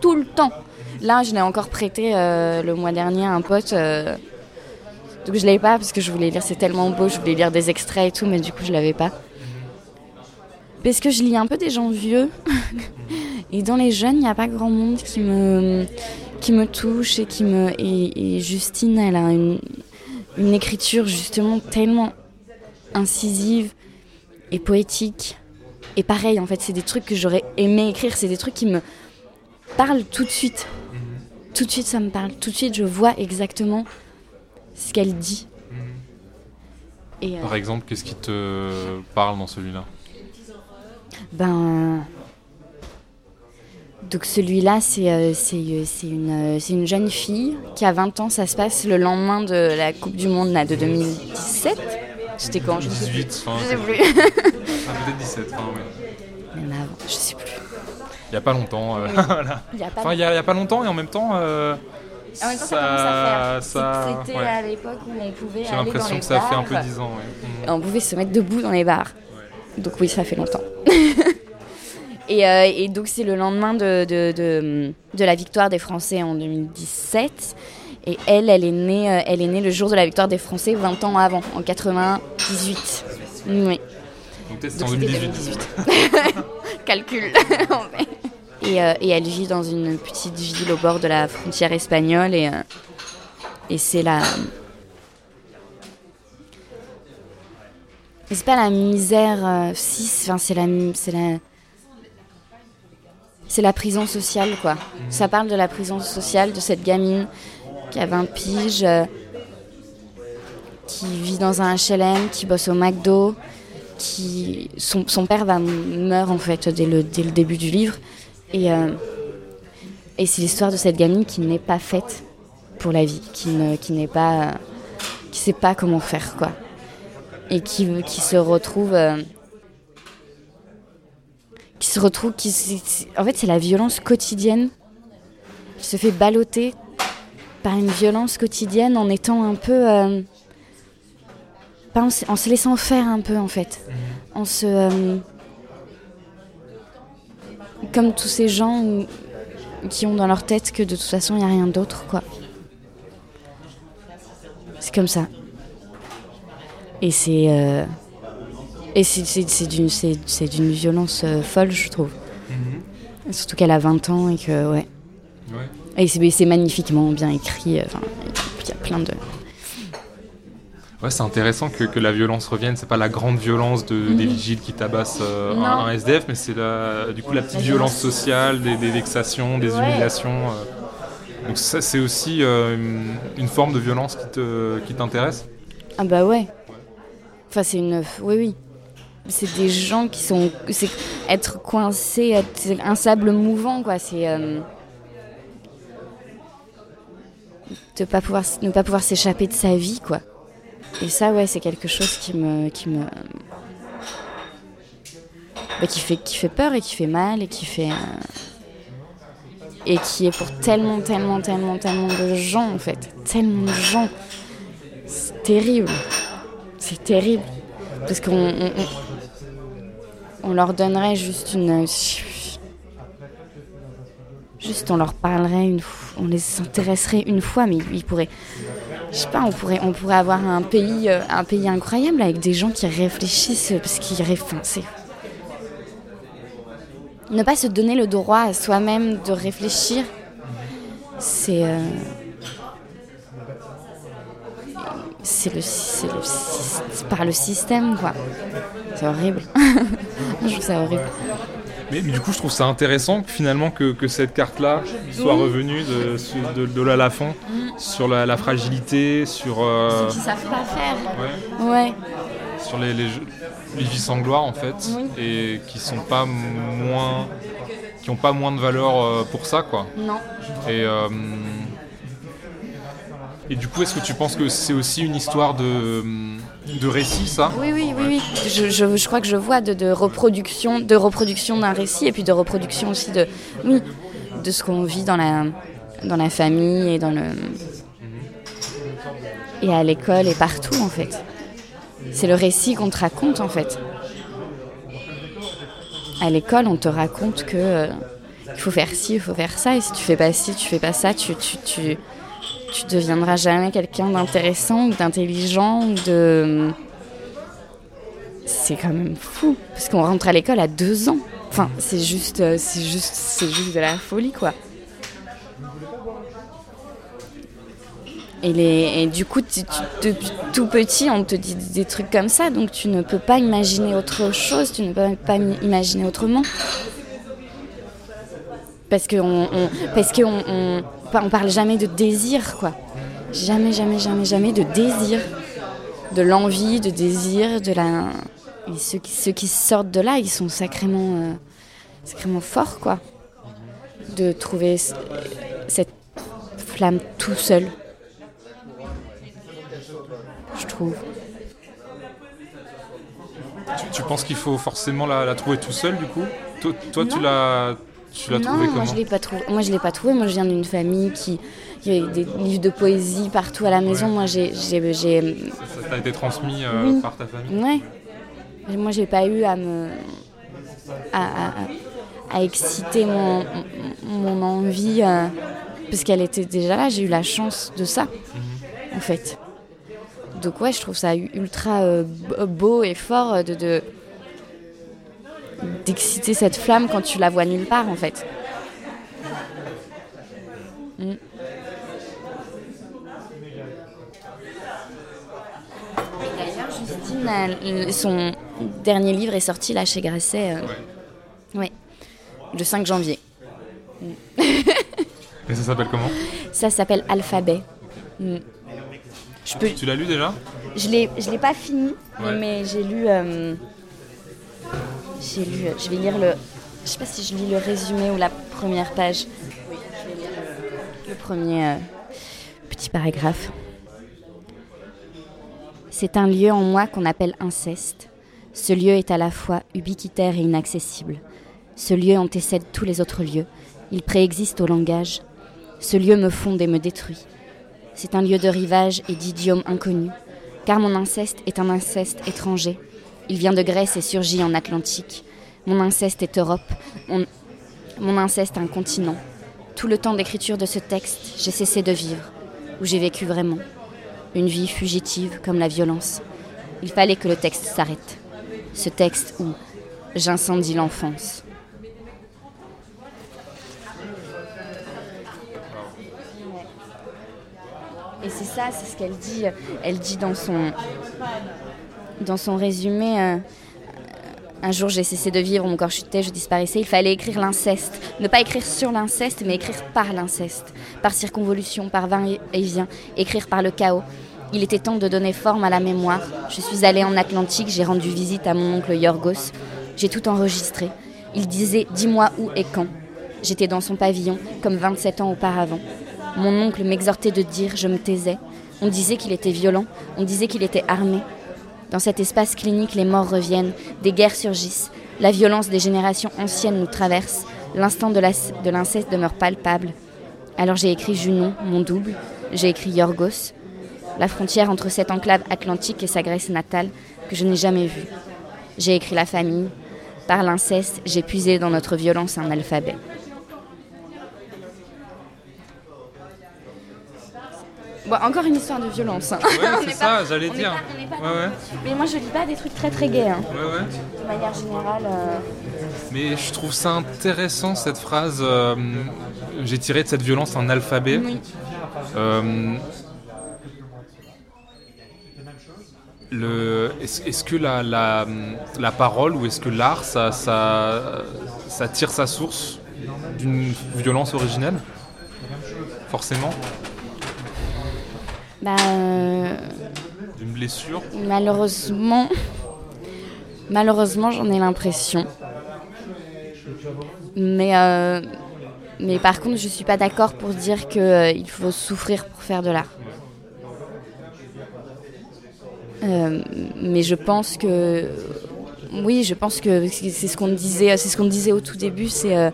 tout le temps. Là, je l'ai encore prêté euh, le mois dernier à un pote. Euh, donc je l'avais pas parce que je voulais lire, c'est tellement beau, je voulais lire des extraits et tout, mais du coup je l'avais pas. Parce que je lis un peu des gens vieux. [LAUGHS] et dans les jeunes, il n'y a pas grand monde qui me, qui me touche et qui me. Et, Justine, elle a une, une écriture justement tellement incisive et poétique. Et pareil, en fait, c'est des trucs que j'aurais aimé écrire, c'est des trucs qui me parle tout de suite. Mhm. Tout de suite, ça me parle. Tout de suite, je vois exactement ce qu'elle dit. Mhm. Et, euh, Par exemple, qu'est-ce qui te parle dans celui-là? Ben. Donc celui-là, c'est euh, euh, une, une, jeune fille qui a 20 ans. Ça se passe le lendemain de la Coupe du Monde là, de 2017. C'était quand 18, je sais plus. [LAUGHS] ah, peut-être 17, enfin, oui. Même avant, je sais plus. il n'y a pas longtemps. euh, Oui. [LAUGHS] voilà. Il y a pas Enfin, il n'y a, il y a pas longtemps et en même temps. euh, En même temps, ça, commence à faire. ça- C'était ouais. à l'époque où on pouvait J'ai aller dans l'impression les que ça fait un peu bars. 10 ans. ouais. On pouvait se mettre debout dans les bars. Donc oui, ça fait longtemps. [LAUGHS] et, euh, et donc c'est le lendemain de, de, de, de la victoire des Français en 2017. Et elle, elle est, née, euh, elle est née le jour de la victoire des Français 20 ans avant, en 98. Oui. Donc peut-être en c'était 2018. [LAUGHS] Calcul. [LAUGHS] et, euh, et elle vit dans une petite ville au bord de la frontière espagnole et, euh, et c'est la. Mais C'est pas la misère, euh, si, c'est- la, c'est la, c'est la prison sociale quoi. Ça parle de la prison sociale de cette gamine qui a 20 piges, qui vit dans un HLM, qui bosse au McDo, qui son, père va meurt en fait dès le, début du livre. Et euh, et c'est l'histoire de cette gamine qui n'est pas faite pour la vie qui ne n'est pas qui sait pas comment faire quoi. Et qui se retrouve euh, qui se retrouve qui en fait c'est la violence quotidienne qui se fait balloter par une violence quotidienne en étant un peu euh, pas en, se- en se laissant faire un peu en fait. En se euh, comme tous ces gens où- qui ont dans leur tête que de toute façon il n'y a rien d'autre quoi. C'est comme ça. Et c'est euh, et c'est d'une violence folle je trouve. Mhm. surtout qu'elle a 20 ans et que Ouais. Et c'est magnifiquement bien écrit euh, enfin il y a plein de Ouais, c'est intéressant que, que la violence revienne. C'est pas la grande violence de, des vigiles qui tabassent euh, un, un SDF, mais c'est du coup la petite La violence sociale, des, des vexations, des Ouais. humiliations. euh. Donc ça, c'est aussi euh, une, une forme de violence qui te- qui t'intéresse? Ah bah ouais. Enfin c'est une... Oui oui. C'est des gens qui sont... C'est être coincé, être c'est un sable mouvant quoi. C'est... euh, de pas pouvoir, ne pas pouvoir s'échapper de sa vie quoi. Et ça ouais c'est quelque chose qui me... Qui me bah, qui, fait, qui fait peur et qui fait mal et qui fait... euh, Et qui est pour tellement, tellement, tellement, tellement de gens en fait. Tellement de gens. C'est terrible. C'est terrible. Parce qu'on on, on- leur donnerait juste une. Juste, on leur parlerait une fois, on les intéresserait une fois, mais ils pourraient. Je sais pas, on pourrait, on pourrait avoir un pays, euh, un pays incroyable avec des gens qui réfléchissent, parce qu'ils réfléchissent. Ne pas se donner le droit à soi-même de réfléchir, c'est. euh, c'est le, le par le système quoi. C'est horrible. [LAUGHS] je trouve ça horrible. Mais, mais du coup, je trouve ça intéressant finalement que, que cette carte-là soit revenue de, de, de la Lafont sur la, la fragilité, sur, euh, Qui savent pas faire. ouais, Ouais. sur les, les, jeux- les vies sans gloire en fait, Oui. et qui sont pas moins, qui ont pas moins de valeur euh, pour ça quoi. Non. Et, euh, et du coup, est-ce que tu penses que c'est aussi une histoire de, de récit, ça Oui, oui, oui, oui. Je, je, je crois que je vois de, de reproduction, de reproduction d'un récit et puis de reproduction aussi de, oui, de ce qu'on vit dans la, dans la famille et dans le, et à l'école et partout en fait. C'est le récit qu'on te raconte en fait. À l'école, on te raconte que euh, il faut faire ci, il faut faire ça, et si tu fais pas ci, tu fais pas ça, tu, tu, tu, tu deviendras jamais quelqu'un d'intéressant ou d'intelligent ou de. C'est quand même fou, parce qu'on rentre à l'école à deux ans. Enfin, c'est juste, euh, c'est juste, c'est juste de la folie, quoi. Et, les, et du coup, depuis tout petit, on te dit des trucs comme ça, donc tu ne peux pas imaginer autre chose, tu ne peux pas imaginer autrement. Parce qu'on on parle jamais de désir, quoi. Jamais, jamais, jamais, jamais de désir. De l'envie, de désir, de la. Et ceux qui, ceux qui sortent de là, ils sont sacrément, euh, sacrément forts, quoi. De trouver cette flamme tout seul. Je trouve. tu, tu penses qu'il faut forcément la, la trouver tout seul, du coup? Toi, toi, tu l'as Tu l'as non, trouvé moi je l'ai pas trouvé. Moi je l'ai pas trouvé. Moi je viens d'une famille qui, il y a des livres de poésie partout à la maison. Moi j'ai, j'ai, j'ai- Ça t'a été transmis euh, Oui. par ta famille ouais. Moi j'ai pas eu à me, à, à- à- exciter mon, mon envie euh, parce qu'elle était déjà là. J'ai eu la chance de ça, en fait. Donc ouais, je trouve ça ultra euh, beau et fort euh, de, de d'exciter cette flamme quand tu la vois nulle part, en fait. Mm. Justine, son dernier livre est sorti là chez Grasset. euh, ouais, le 5 janvier. Et ça s'appelle comment? Ça s'appelle Alphabet. Mm. Je peux, Tu l'as lu déjà? Je l'ai, je l'ai pas fini, Ouais. mais j'ai lu, euh, j'ai lu. Je vais lire le. Je sais pas si je lis le résumé ou la première page. Oui, je vais lire le, le premier euh, petit paragraphe. C'est un lieu en moi qu'on appelle inceste. Ce lieu est à la fois ubiquitaire et inaccessible. Ce lieu antécède tous les autres lieux. Il préexiste au langage. Ce lieu me fonde et me détruit. C'est un lieu de rivage et d'idiome inconnu, car mon inceste est un inceste étranger. Il vient de Grèce et surgit en Atlantique. Mon inceste est Europe, mon, mon inceste un continent. Tout le temps d'écriture de ce texte, j'ai cessé de vivre, où j'ai vécu vraiment. Une vie fugitive comme la violence. Il fallait que le texte s'arrête. Ce texte où j'incendie l'enfance. Et c'est ça, c'est ce qu'elle dit. Elle dit dans son, dans son résumé euh, Un jour j'ai cessé de vivre, mon corps chutait, je disparaissais. Il fallait écrire l'inceste. Ne pas écrire sur l'inceste, mais écrire par l'inceste. Par circonvolution, par va-et-vient. Écrire par le chaos. Il était temps de donner forme à la mémoire. Je suis allée en Atlantique, j'ai rendu visite à mon oncle Yorgos. J'ai tout enregistré. Il disait Dis-moi où et quand. J'étais dans son pavillon, comme 27 ans auparavant. Mon oncle m'exhortait de dire, je me taisais. On disait qu'il était violent, on disait qu'il était armé. Dans cet espace clinique, les morts reviennent, des guerres surgissent, la violence des générations anciennes nous traverse, l'instant de l'inceste demeure palpable. Alors j'ai écrit Junon, mon double, j'ai écrit Yorgos, la frontière entre cette enclave atlantique et sa Grèce natale que je n'ai jamais vue. J'ai écrit la famille, par l'inceste, j'ai puisé dans notre violence un alphabet. Bon, encore une histoire de violence. hein. Ouais, c'est ça, j'allais dire. pas- on n'est pas Ouais, ouais. Mais moi, je lis pas des trucs très très gays. hein. Ouais, ouais. De manière générale. euh, Mais je trouve ça intéressant cette phrase. euh, J'ai tiré de cette violence un alphabet. Oui. Euh, est-ce, que la, la, la parole ou est-ce que l'art, ça, ça, ça tire sa source d'une violence originelle? Forcément Bah, euh, D'une blessure malheureusement, malheureusement, j'en ai l'impression. Mais, euh, mais par contre, je suis pas d'accord pour dire qu'il faut souffrir pour faire de l'art. Euh, mais je pense que oui, je pense que c'est ce qu'on disait, c'est ce qu'on disait au tout début, c'est euh,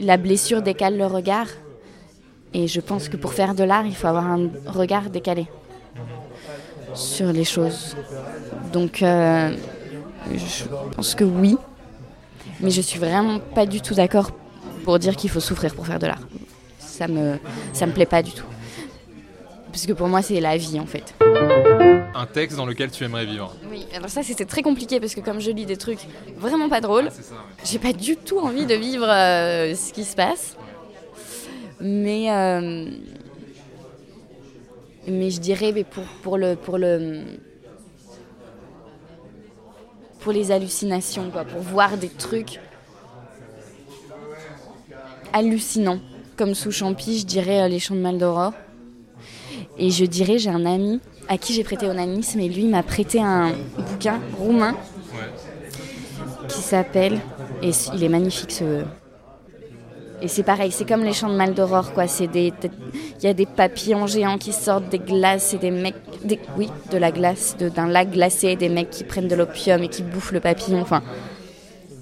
la blessure décale le regard. Et je pense que pour faire de l'art, il faut avoir un regard décalé sur les choses. Donc, euh, je pense que oui, mais je suis vraiment pas du tout d'accord pour dire qu'il faut souffrir pour faire de l'art. Ça me, ça me plaît pas du tout. Parce que pour moi, c'est la vie en fait. Un texte dans lequel tu aimerais vivre. Oui, alors ça c'était très compliqué parce que comme je lis des trucs vraiment pas drôles, ouais. j'ai pas du tout envie de vivre euh, ce qui se passe. Mais, euh, mais je dirais mais pour, pour, le, pour, le, pour les hallucinations, quoi, pour voir des trucs hallucinants. Comme sous Champy, je dirais euh, Les Champs de Maldoror. Et je dirais, j'ai un ami à qui j'ai prêté onanisme et lui m'a prêté un bouquin roumain qui s'appelle et il est magnifique ce et c'est pareil c'est comme les champs de Maldoror quoi c'est des il y a des papillons géants qui sortent des glaces et des mecs des, oui de la glace d'un lac glacé des mecs qui prennent de l'opium et qui bouffent le papillon enfin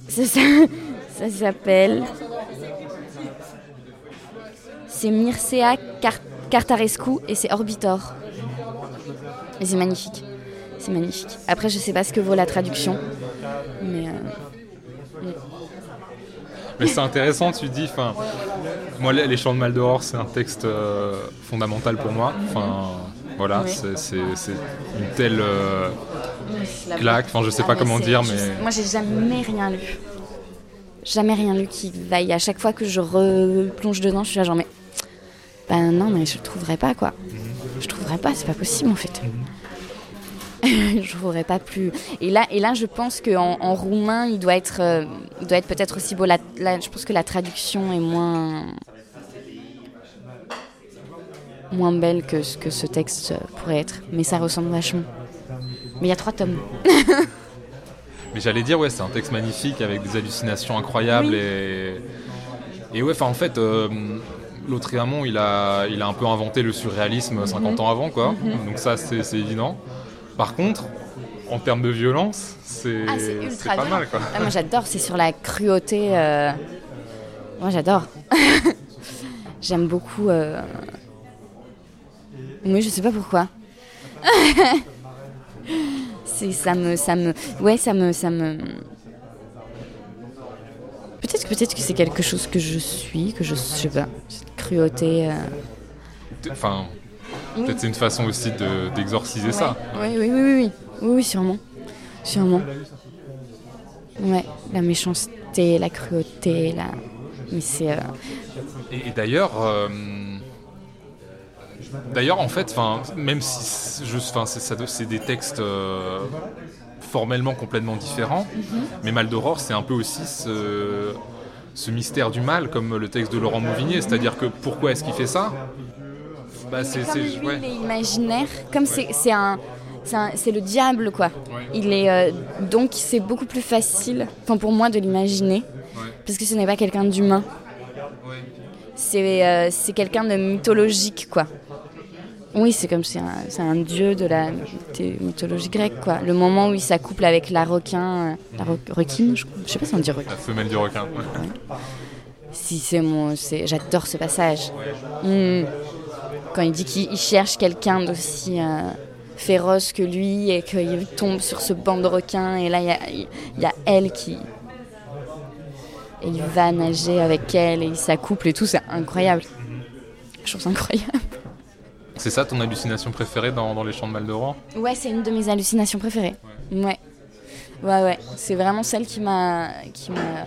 c'est ça [LAUGHS] Ça s'appelle. C'est Mircea Car- Cartarescu et c'est Orbitor. Et c'est magnifique. C'est magnifique. Après, je sais pas ce que vaut la traduction. Mais. euh, Mais c'est intéressant, tu dis, enfin, moi, les Chants de Maldoror, c'est un texte euh, fondamental pour moi. Enfin, voilà, Oui. c'est- une telle euh, la- claque, enfin, je sais Ah, pas comment dire, mais. Moi, j'ai jamais rien lu. Jamais rien lu qui vaille. À chaque fois que je replonge dedans, je suis là genre, mais. Ben non, mais je le trouverai pas, quoi. Je trouverai pas, c'est pas possible, en fait. [LAUGHS] je trouverai pas plus. Et là, et là je pense qu'en en roumain, il doit être, euh, il doit être peut-être aussi beau. La- je pense que la traduction est moins. moins belle que ce que ce texte pourrait être. Mais ça ressemble vachement. Mais il y a trois tomes. [LAUGHS] Mais j'allais dire, ouais, c'est un texte magnifique avec des hallucinations incroyables Oui. et. Et ouais, enfin, en fait, euh, Lautréamont, il a, il a un peu inventé le surréalisme 50 ans avant, quoi. Donc, ça, c'est évident. Par contre, en termes de violence, c'est Ah, pas violent. mal, quoi. Ah, moi j'adore, c'est sur la cruauté. euh, Moi j'adore. [LAUGHS] J'aime beaucoup. euh, Oui, je sais pas pourquoi. [LAUGHS] c'est ça me ça me ouais ça me ça me. Peut-être que peut-être que c'est quelque chose que je suis que je, je sais pas cette cruauté. euh, Enfin, Oui. peut-être c'est une façon aussi de- d'exorciser ça. Oui, oui, oui, oui, oui, oui, oui, sûrement, sûrement. Ouais, la méchanceté, la cruauté, la. Mais c'est. euh, Et, et d'ailleurs, euh, d'ailleurs, en fait, même si c'est des textes euh, formellement complètement différents, mais Mal d'Aurore, c'est un peu aussi ce, ce mystère du mal, comme le texte de Laurent Mauvignier. C'est-à-dire que pourquoi est-ce qu'il fait ça? Bah, c'est, Comme lui, ouais. il est imaginaire, comme c'est c'est un, c'est le diable quoi. Ouais. Il est euh, donc c'est beaucoup plus facile, enfin pour moi de l'imaginer, Ouais. parce que ce n'est pas quelqu'un d'humain. Ouais. C'est euh, c'est quelqu'un de mythologique quoi. Oui, c'est comme c'est un, c'est un dieu de la mythologie grecque quoi. Le moment où il s'accouple avec la requin, euh, la re- requine, je, je sais pas si on dit requin. La femelle du requin. ouais. Si c'est mon, c'est, j'adore ce passage. Mm. Quand il dit qu'il il cherche quelqu'un d'aussi euh, féroce que lui et qu'il tombe sur ce banc de requins et là il y a, il y a elle qui et il va nager avec elle et il s'accouple et tout, c'est incroyable. Je trouve ça incroyable. C'est ça ton hallucination préférée dans, dans les chants de Maldoror Ouais, c'est une de mes hallucinations préférées. Ouais. Ouais, ouais. C'est vraiment celle qui m'a. qui m'a.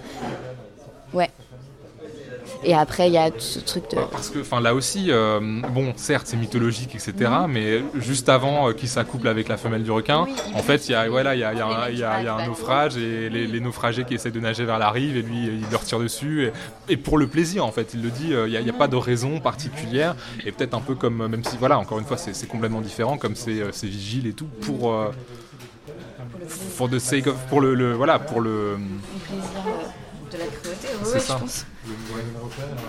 Ouais. Et après, il y a tout ce truc de. Parce que, là aussi, euh, bon, certes, c'est mythologique, etc., mais juste avant euh, qu'il s'accouple avec la femelle du requin, Oui, en fait, il y a, voilà, il y a, y a y a- y un naufrage et les, les naufragés qui essaient de nager vers la rive et lui, il leur tire dessus. Et, et pour le plaisir, en fait, il le dit, euh, il n'y a, il y a pas de raison particulière. Et peut-être un peu comme, euh, même si, voilà, encore une fois, c'est complètement différent, comme c'est euh, vigile et tout, pour. euh, sake of. Pour le, le- voilà, pour le. De la cruauté. Ça. Je pense.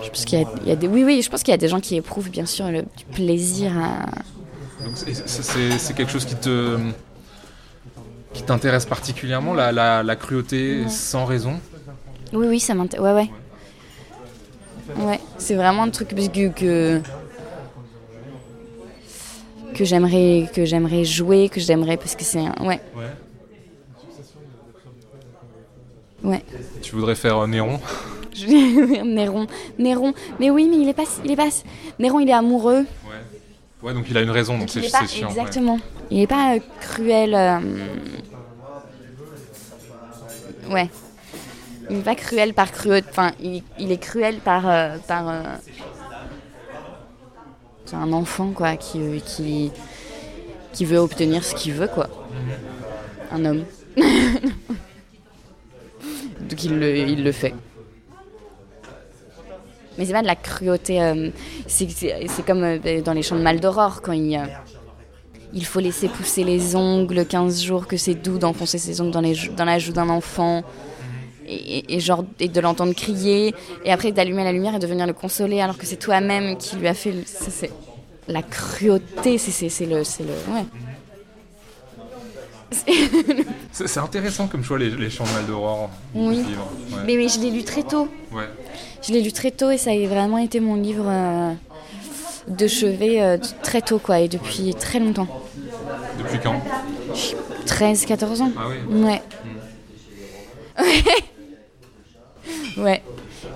Je pense qu'il y a, il y a des, oui, oui, je pense qu'il y a des gens qui éprouvent bien sûr le du plaisir à. Donc c'est- c'est c'est- c'est quelque chose qui te qui t'intéresse particulièrement, la, la- la cruauté sans raison? Oui, oui, ça m'intéresse. Ouais, ouais. Ouais, c'est vraiment un truc que que, que j'aimerais que j'aimerais jouer, que j'aimerais parce que c'est un- ouais, ouais. Tu voudrais faire euh, Néron? [LAUGHS] Néron, Néron. Mais oui, mais il est pas, il est pas. Néron, il est amoureux. Ouais. Ouais, donc il a une raison, donc c'est chiant. ouais. exactement. Il est pas euh, cruel. euh, Ouais. Il est pas cruel par cruauté. Enfin, il, il est cruel par euh, par. C'est un enfant quoi qui qui qui veut obtenir ce qu'il veut quoi. Un homme. [LAUGHS] Donc il le, il le fait. Mais c'est pas de la cruauté. euh, c'est, comme euh, dans les champs de Maldoror, quand il, faut laisser pousser les ongles 15 jours, que c'est doux d'enfoncer ses ongles dans, la joue d'un enfant. Et, de l'entendre crier, et après d'allumer la lumière et de venir le consoler, alors que c'est toi-même qui lui a fait. la cruauté, c'est, le. C'est intéressant comme choix, les, les chants de Mal d'Aurore. Oui. ce livre. Ouais. Mais, mais je l'ai lu très tôt. Ouais. Je l'ai lu très tôt et ça a vraiment été mon livre euh, de chevet euh, très tôt, quoi, et depuis très longtemps. Depuis quand? 13, 14 ans. Ah oui. Ouais. Ouais. [LAUGHS] Ouais.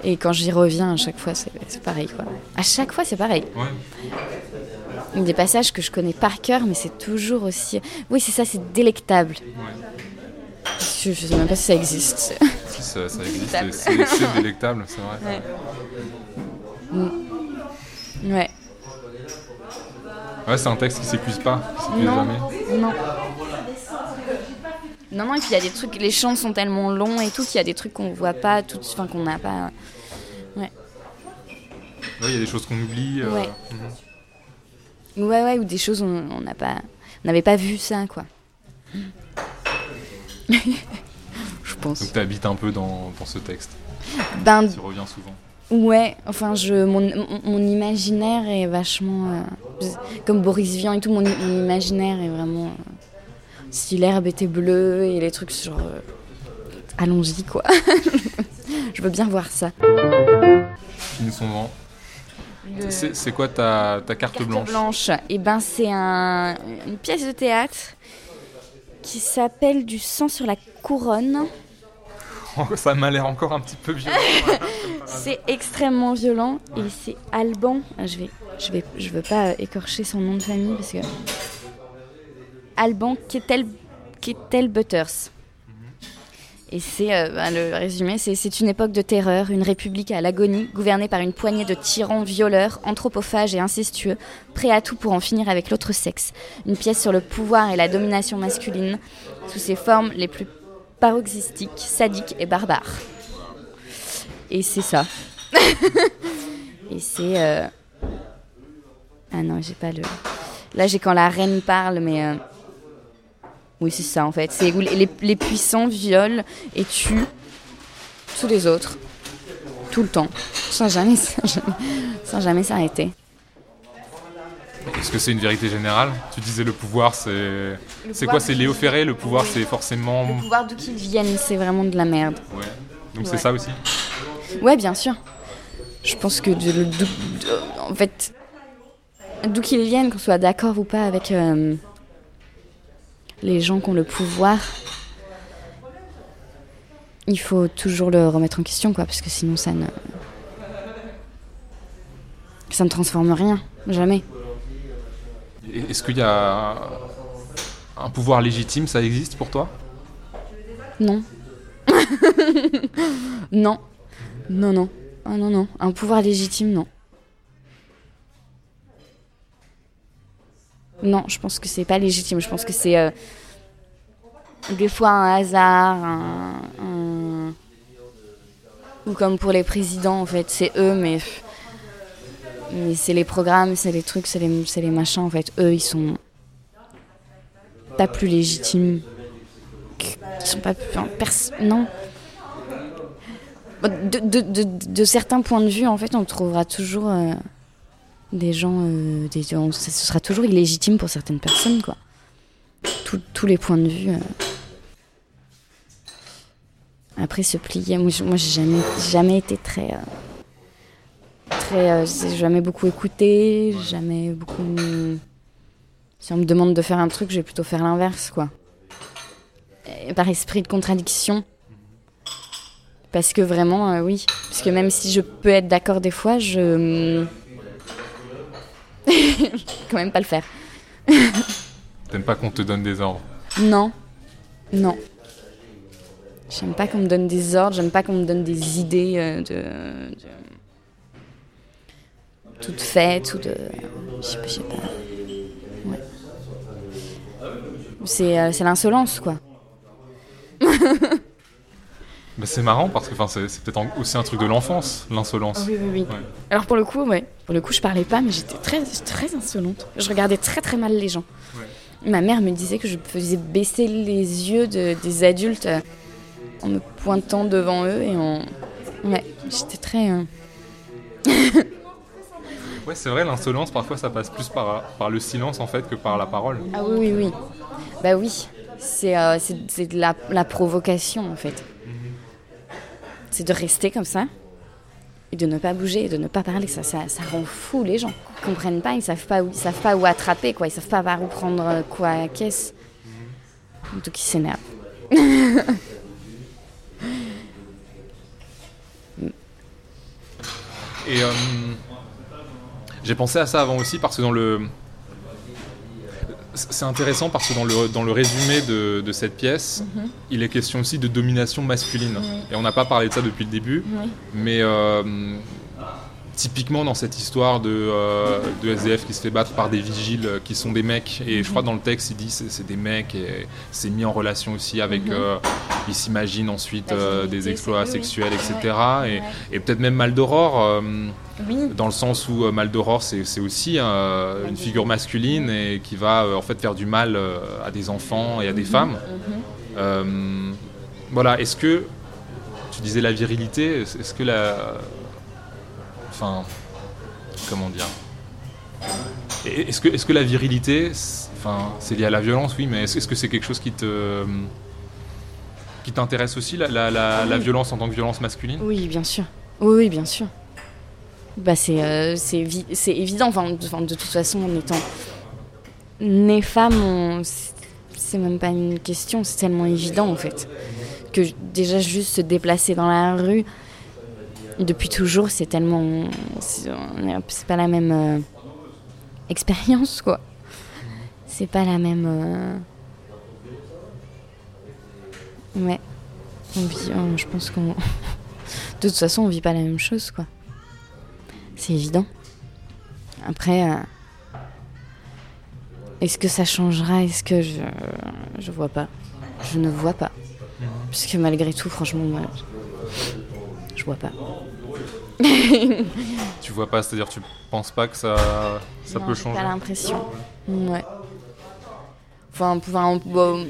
Et quand j'y reviens, à chaque fois, c'est c'est pareil, quoi. À chaque fois, c'est pareil. Ouais. Des passages que je connais par cœur, mais c'est toujours aussi. Oui, c'est ça, c'est délectable. ouais. Je, je sais même pas si ça existe. Si, ça, existe, c'est délectable, c'est vrai. Ouais. Ouais, c'est un texte qui s'épuise pas, qui s'épuise Non. jamais. Non. Non, non, et puis il y a des trucs, les chants sont tellement longs et tout qu'il y a des trucs qu'on voit pas, tout, enfin qu'on n'a pas. Ouais, il y a des choses qu'on oublie. euh, Ouais. mhm. Ouais, ouais, ou des choses on on n'a pas, on n'avait pas vu ça, quoi. [LAUGHS] Je pense. Donc tu habites un peu dans, dans ce texte, Ben, tu reviens souvent. ouais, enfin, je, mon, imaginaire est vachement. euh, comme Boris Vian et tout, mon, mon imaginaire est vraiment. euh, si l'herbe était bleue et les trucs genre. euh, Allons-y, quoi. [LAUGHS] je veux bien voir ça. Le- C'est quoi ta, ta carte, Carte blanche, blanche. Et ben c'est un- une pièce de théâtre qui s'appelle Du sang sur la couronne. Ça m'a l'air encore un petit peu violent. C'est extrêmement violent et c'est Alban. Ah, Je vais, je vais, je veux pas euh, écorcher son nom de famille parce que Alban Kettel, Kettel Butters. Et c'est euh, ben, le résumé, c'est une époque de terreur, une république à l'agonie, gouvernée par une poignée de tyrans violeurs, anthropophages et incestueux, prêts à tout pour en finir avec l'autre sexe. Une pièce sur le pouvoir et la domination masculine, sous ses formes les plus paroxystiques, sadiques et barbares. Et c'est ça. [LAUGHS] et c'est. euh, Ah non, j'ai pas le. Là, j'ai quand la reine parle, mais. euh, Oui, c'est ça en fait. C'est où les, puissants violent et tuent tous les autres. Tout le temps. Sans jamais, sans jamais, sans jamais s'arrêter. Est-ce que c'est une vérité générale? Tu disais le pouvoir, c'est. C'est quoi? C'est Léo Ferré, le pouvoir, c'est forcément. Le pouvoir d'où qu'ils viennent, c'est vraiment de la merde. Ouais. Donc Ouais. c'est ça aussi? Ouais, bien sûr. Je pense que de, de- de- en fait, d'où qu'ils viennent, qu'on soit d'accord ou pas avec euh, les gens qui ont le pouvoir, il faut toujours le remettre en question, quoi, parce que sinon ça ne, ça ne transforme rien, jamais. Est-ce qu'il y a un pouvoir légitime, ça existe pour toi? Non. [LAUGHS] non. Non, non. Ah non, non. Un pouvoir légitime, non. Non, je pense que c'est pas légitime. Je pense que c'est euh, des fois un hasard, ou comme pour les présidents en fait, c'est eux, mais c'est les programmes, c'est les trucs, c'est les, machins en fait. Eux, ils sont pas plus légitimes. Ils sont pas plus. non. De certains points de vue, en fait, on trouvera toujours euh, des gens. euh, des, ce sera toujours illégitime pour certaines personnes, quoi. Tous- les points de vue. euh. Après, se plier. Moi, j'ai jamais, jamais été très. euh, très j'ai jamais beaucoup écouté, jamais beaucoup. Si on me demande de faire un truc, je vais plutôt faire l'inverse, quoi. Et par esprit de contradiction. Parce que vraiment, oui. Parce que même si je peux être d'accord des fois, je. [LAUGHS] quand même pas le faire. [LAUGHS] T'aimes pas qu'on te donne des ordres Non. Non. J'aime pas qu'on me donne des ordres, j'aime pas qu'on me donne des idées euh, de, de- toutes faites ou de. Je sais pas. pas. Ouais. C'est euh, c'est l'insolence, quoi. [LAUGHS] C'est marrant parce que c'est peut-être aussi un truc de l'enfance, l'insolence. Oui, oui, oui. Ouais. Alors pour le coup, ouais. Pour le coup, je parlais pas, mais j'étais très, très insolente. Je regardais très, très mal les gens. Ma mère me disait que je faisais baisser les yeux de- des adultes en me pointant devant eux et en. Ouais, j'étais très. euh, [LAUGHS] Ouais, c'est vrai, l'insolence, parfois, ça passe plus par, par le silence, en fait, que par la parole. Ah oui, oui, oui. Bah oui. C'est euh, c'est- c'est de la, la provocation en fait. C'est de rester comme ça et de ne pas bouger, de ne pas parler. Ça, ça, rend fou les gens. Ils comprennent pas, ils savent savent pas où attraper, quoi. Ils savent pas par où prendre euh, quoi caisse. Donc ils s'énervent. [LAUGHS] Et euh, j'ai pensé à ça avant aussi parce que dans le. C'est intéressant parce que dans le, dans le résumé de, de cette pièce, il est question aussi de domination masculine. Et on n'a pas parlé de ça depuis le début, mais euh, typiquement dans cette histoire de, euh, de SDF qui se fait battre par des vigiles euh, qui sont des mecs, et je crois dans le texte il dit c'est c'est des mecs, et c'est mis en relation aussi avec. euh, il s'imagine ensuite euh, des exploits sexuels, etc. Et, peut-être même Mal d'Aurore. Oui. dans le sens où Mal d'Aurore, c'est c'est aussi euh, une figure masculine et qui va euh, en fait faire du mal euh, à des enfants et à des femmes. Euh, voilà, est-ce que tu disais la virilité, est-ce que la. Enfin. Comment dire Est-ce que, est que la virilité, c'est- enfin, c'est lié à la violence, oui, mais est-ce que c'est quelque chose qui te. qui t'intéresse aussi, la, la- la- la violence en tant que violence masculine? Oui, bien sûr. Oui, oui, bien sûr. Bah, c'est euh, c'est évi- c'est évident. Enfin, de, enfin, de toute façon, en étant née femme, c'est- même pas une question, c'est tellement évident en fait. Que déjà, juste se déplacer dans la rue, depuis toujours, c'est tellement. C'est pas la même euh, expérience, quoi. C'est pas la même. euh, Ouais. On vit- euh, je pense qu'on. [LAUGHS] De toute façon, on vit pas la même chose, quoi. C'est évident. Après, euh, est-ce que ça changera? Est-ce que je. Je vois pas. Je ne vois pas. Parce que malgré tout, franchement, moi, vois pas. [LAUGHS] Tu vois pas, c'est-à-dire tu penses pas que ça, ça Non, peut j'ai changer pas l'impression. Ouais. Enfin, enfin, bon,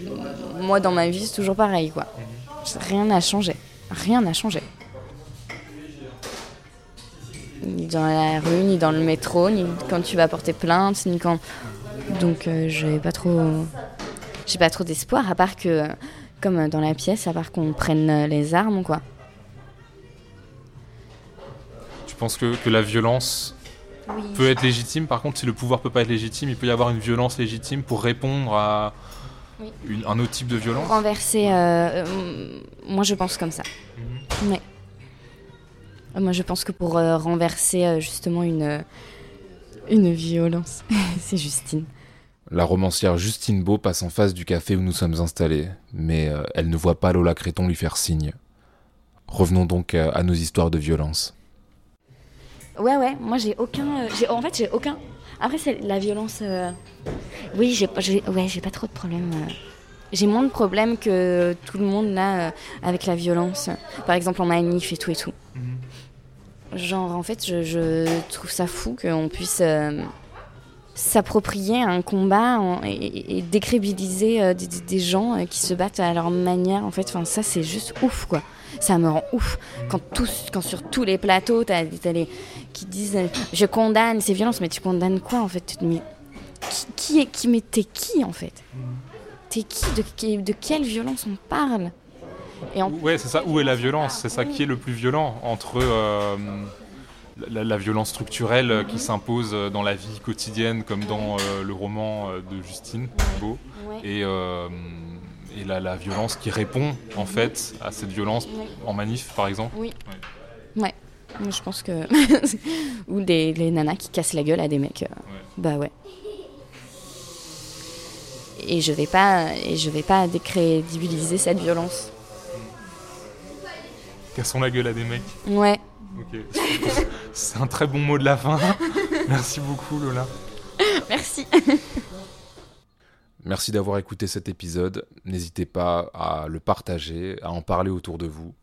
moi, dans ma vie, c'est toujours pareil, quoi. Rien n'a changé. Rien n'a changé. Ni dans la rue, ni dans le métro, ni quand tu vas porter plainte, ni quand. Donc, euh, j'ai pas trop. J'ai pas trop d'espoir, à part que, comme dans la pièce, à part qu'on prenne les armes, quoi. Tu penses que, que la violence peut être légitime? Par contre, si le pouvoir peut pas être légitime, il peut y avoir une violence légitime pour répondre à Oui. une- un autre type de violence? Renverser. euh, euh, moi, je pense comme ça. Ouais. Euh, Moi, je pense que pour euh, renverser euh, justement une, une violence, [LAUGHS] c'est Justine. La romancière Justine Beau passe en face du café où nous sommes installés, mais euh, elle ne voit pas Lola Créton lui faire signe. Revenons donc euh, à nos histoires de violence. Ouais, ouais, moi, j'ai aucun. euh, j'ai- en fait, j'ai aucun. Après, c'est la violence. euh, Oui, j'ai ouais, pas trop de problèmes. euh. J'ai moins de problèmes que tout le monde là euh, avec la violence. Par exemple, en manif et tout et tout. Genre, en fait, je, je trouve ça fou qu'on puisse s'approprier un combat en- et, et- décrédibiliser des, des- gens qui se battent à leur manière. En fait, enfin, ça, c'est juste ouf, quoi. Ça me rend ouf. Quand, tous, quand sur tous les plateaux, t'as les qui disent euh, je condamne ces violences, mais tu condamnes quoi, en fait? Mais, qui, qui est qui Mais t'es qui, en fait? T'es qui? De, qui- de quelle violence on parle? Et en Ouais, c'est ça. Où est la violence? C'est ça qui est le plus violent entre euh, la, la violence structurelle euh, qui s'impose dans la vie quotidienne, comme dans euh, le roman de Justine Beau, Ouais. et, euh, et la, la violence qui répond en fait à cette violence en manif, par exemple. Oui. Ouais. Je pense que. [LAUGHS] Ou des les nanas qui cassent la gueule à des mecs. euh, Bah ouais. Et je vais pas, et je vais pas décrédibiliser cette violence. Cassons la gueule à des mecs. Ouais. Ok. C'est un très bon mot de la fin. [LAUGHS] Merci beaucoup, Lola. Merci. [LAUGHS] Merci d'avoir écouté cet épisode. N'hésitez pas à le partager, à en parler autour de vous.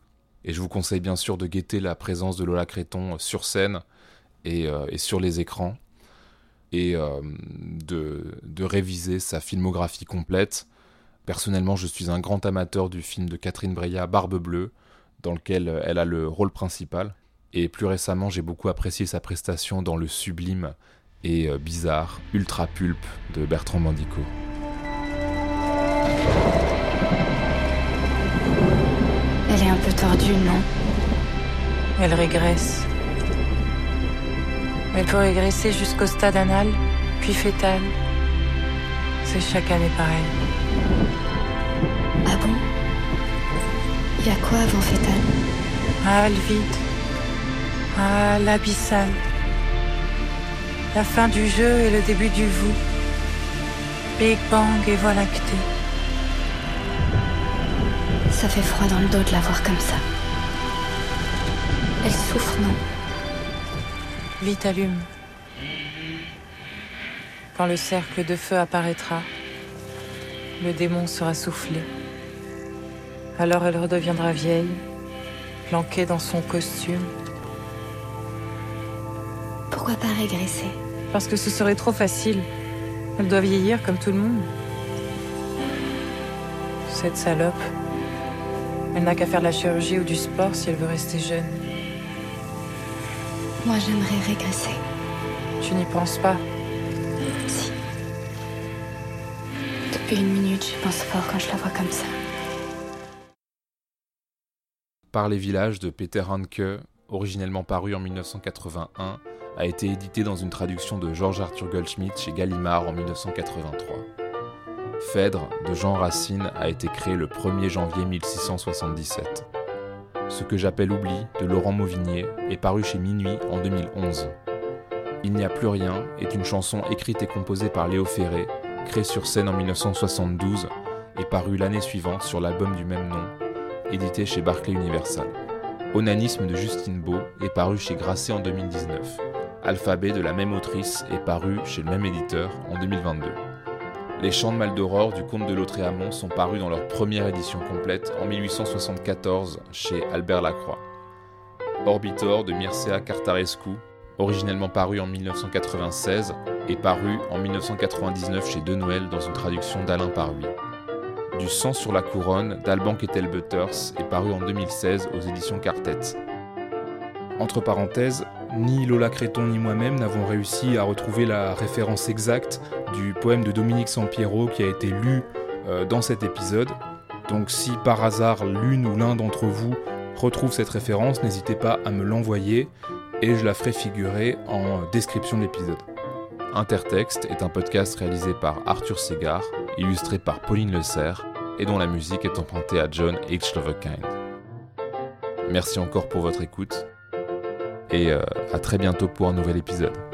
Et je vous conseille bien sûr de guetter la présence de Lola Créton sur scène et, euh, et sur les écrans. Et euh, de, réviser sa filmographie complète. Personnellement, je suis un grand amateur du film de Catherine Breillat, Barbe Bleue, dans lequel euh, elle a le rôle principal. Et plus récemment, j'ai beaucoup apprécié sa prestation dans le sublime et euh, bizarre Ultra Pulpe de Bertrand Mandico. Elle est un peu tordue, non Elle régresse. Elle peut régresser jusqu'au stade anal, puis fœtal. C'est chaque année pareil. Ah bon Il y a quoi avant fœtal Ah, le vide. Ah, l'abyssal. La fin du jeu et le début du vous. Big Bang et Voie lactée. Ça fait froid dans le dos de la voir comme ça. Elle souffre, non Vite allume. Quand le cercle de feu apparaîtra, le démon sera soufflé. Alors elle redeviendra vieille, planquée dans son costume. Pourquoi pas régresser Parce que ce serait trop facile. Elle doit vieillir comme tout le monde. Cette salope. Elle n'a qu'à faire de la chirurgie ou du sport si elle veut rester jeune. Moi, j'aimerais régresser. Tu n'y penses pas Si. Depuis une minute, je pense fort quand je la vois comme ça. Par les villages de Peter Handke, originellement paru en 1981, a été édité dans une traduction de George Arthur Goldschmidt chez Gallimard en 1983. Phèdre de Jean Racine a été créé le 1er janvier 1677. Ce que j'appelle Oubli de Laurent Mauvignier est paru chez Minuit en 2011. Il n'y a plus rien est une chanson écrite et composée par Léo Ferré, créée sur scène en 1972 et parue l'année suivante sur l'album du même nom, édité chez Barclay Universal. Onanisme de Justine Beau est paru chez Grasset en 2019. Alphabet de la même autrice est paru chez le même éditeur en 2022. Les Chants de Mal d'Aurore du comte de Lautréamont sont parus dans leur première édition complète en 1874 chez Albert Lacroix. Orbitor de Mircea Cartarescu, originellement paru en 1996, est paru en 1999 chez De Noël dans une traduction d'Alain Paruy. Du sang sur la couronne d'Alban Kettel Butters est paru en 2016 aux éditions Quartet. Entre parenthèses, ni Lola Créton ni moi-même n'avons réussi à retrouver la référence exacte du poème de Dominique Sampiero qui a été lu euh, dans cet épisode. Donc si par hasard l'une ou l'un d'entre vous retrouve cette référence, n'hésitez pas à me l'envoyer et je la ferai figurer en description de l'épisode. Intertexte est un podcast réalisé par Arthur Segar, illustré par Pauline Le Serre et dont la musique est empruntée à John H. Loverkind. Merci encore pour votre écoute et euh, à très bientôt pour un nouvel épisode.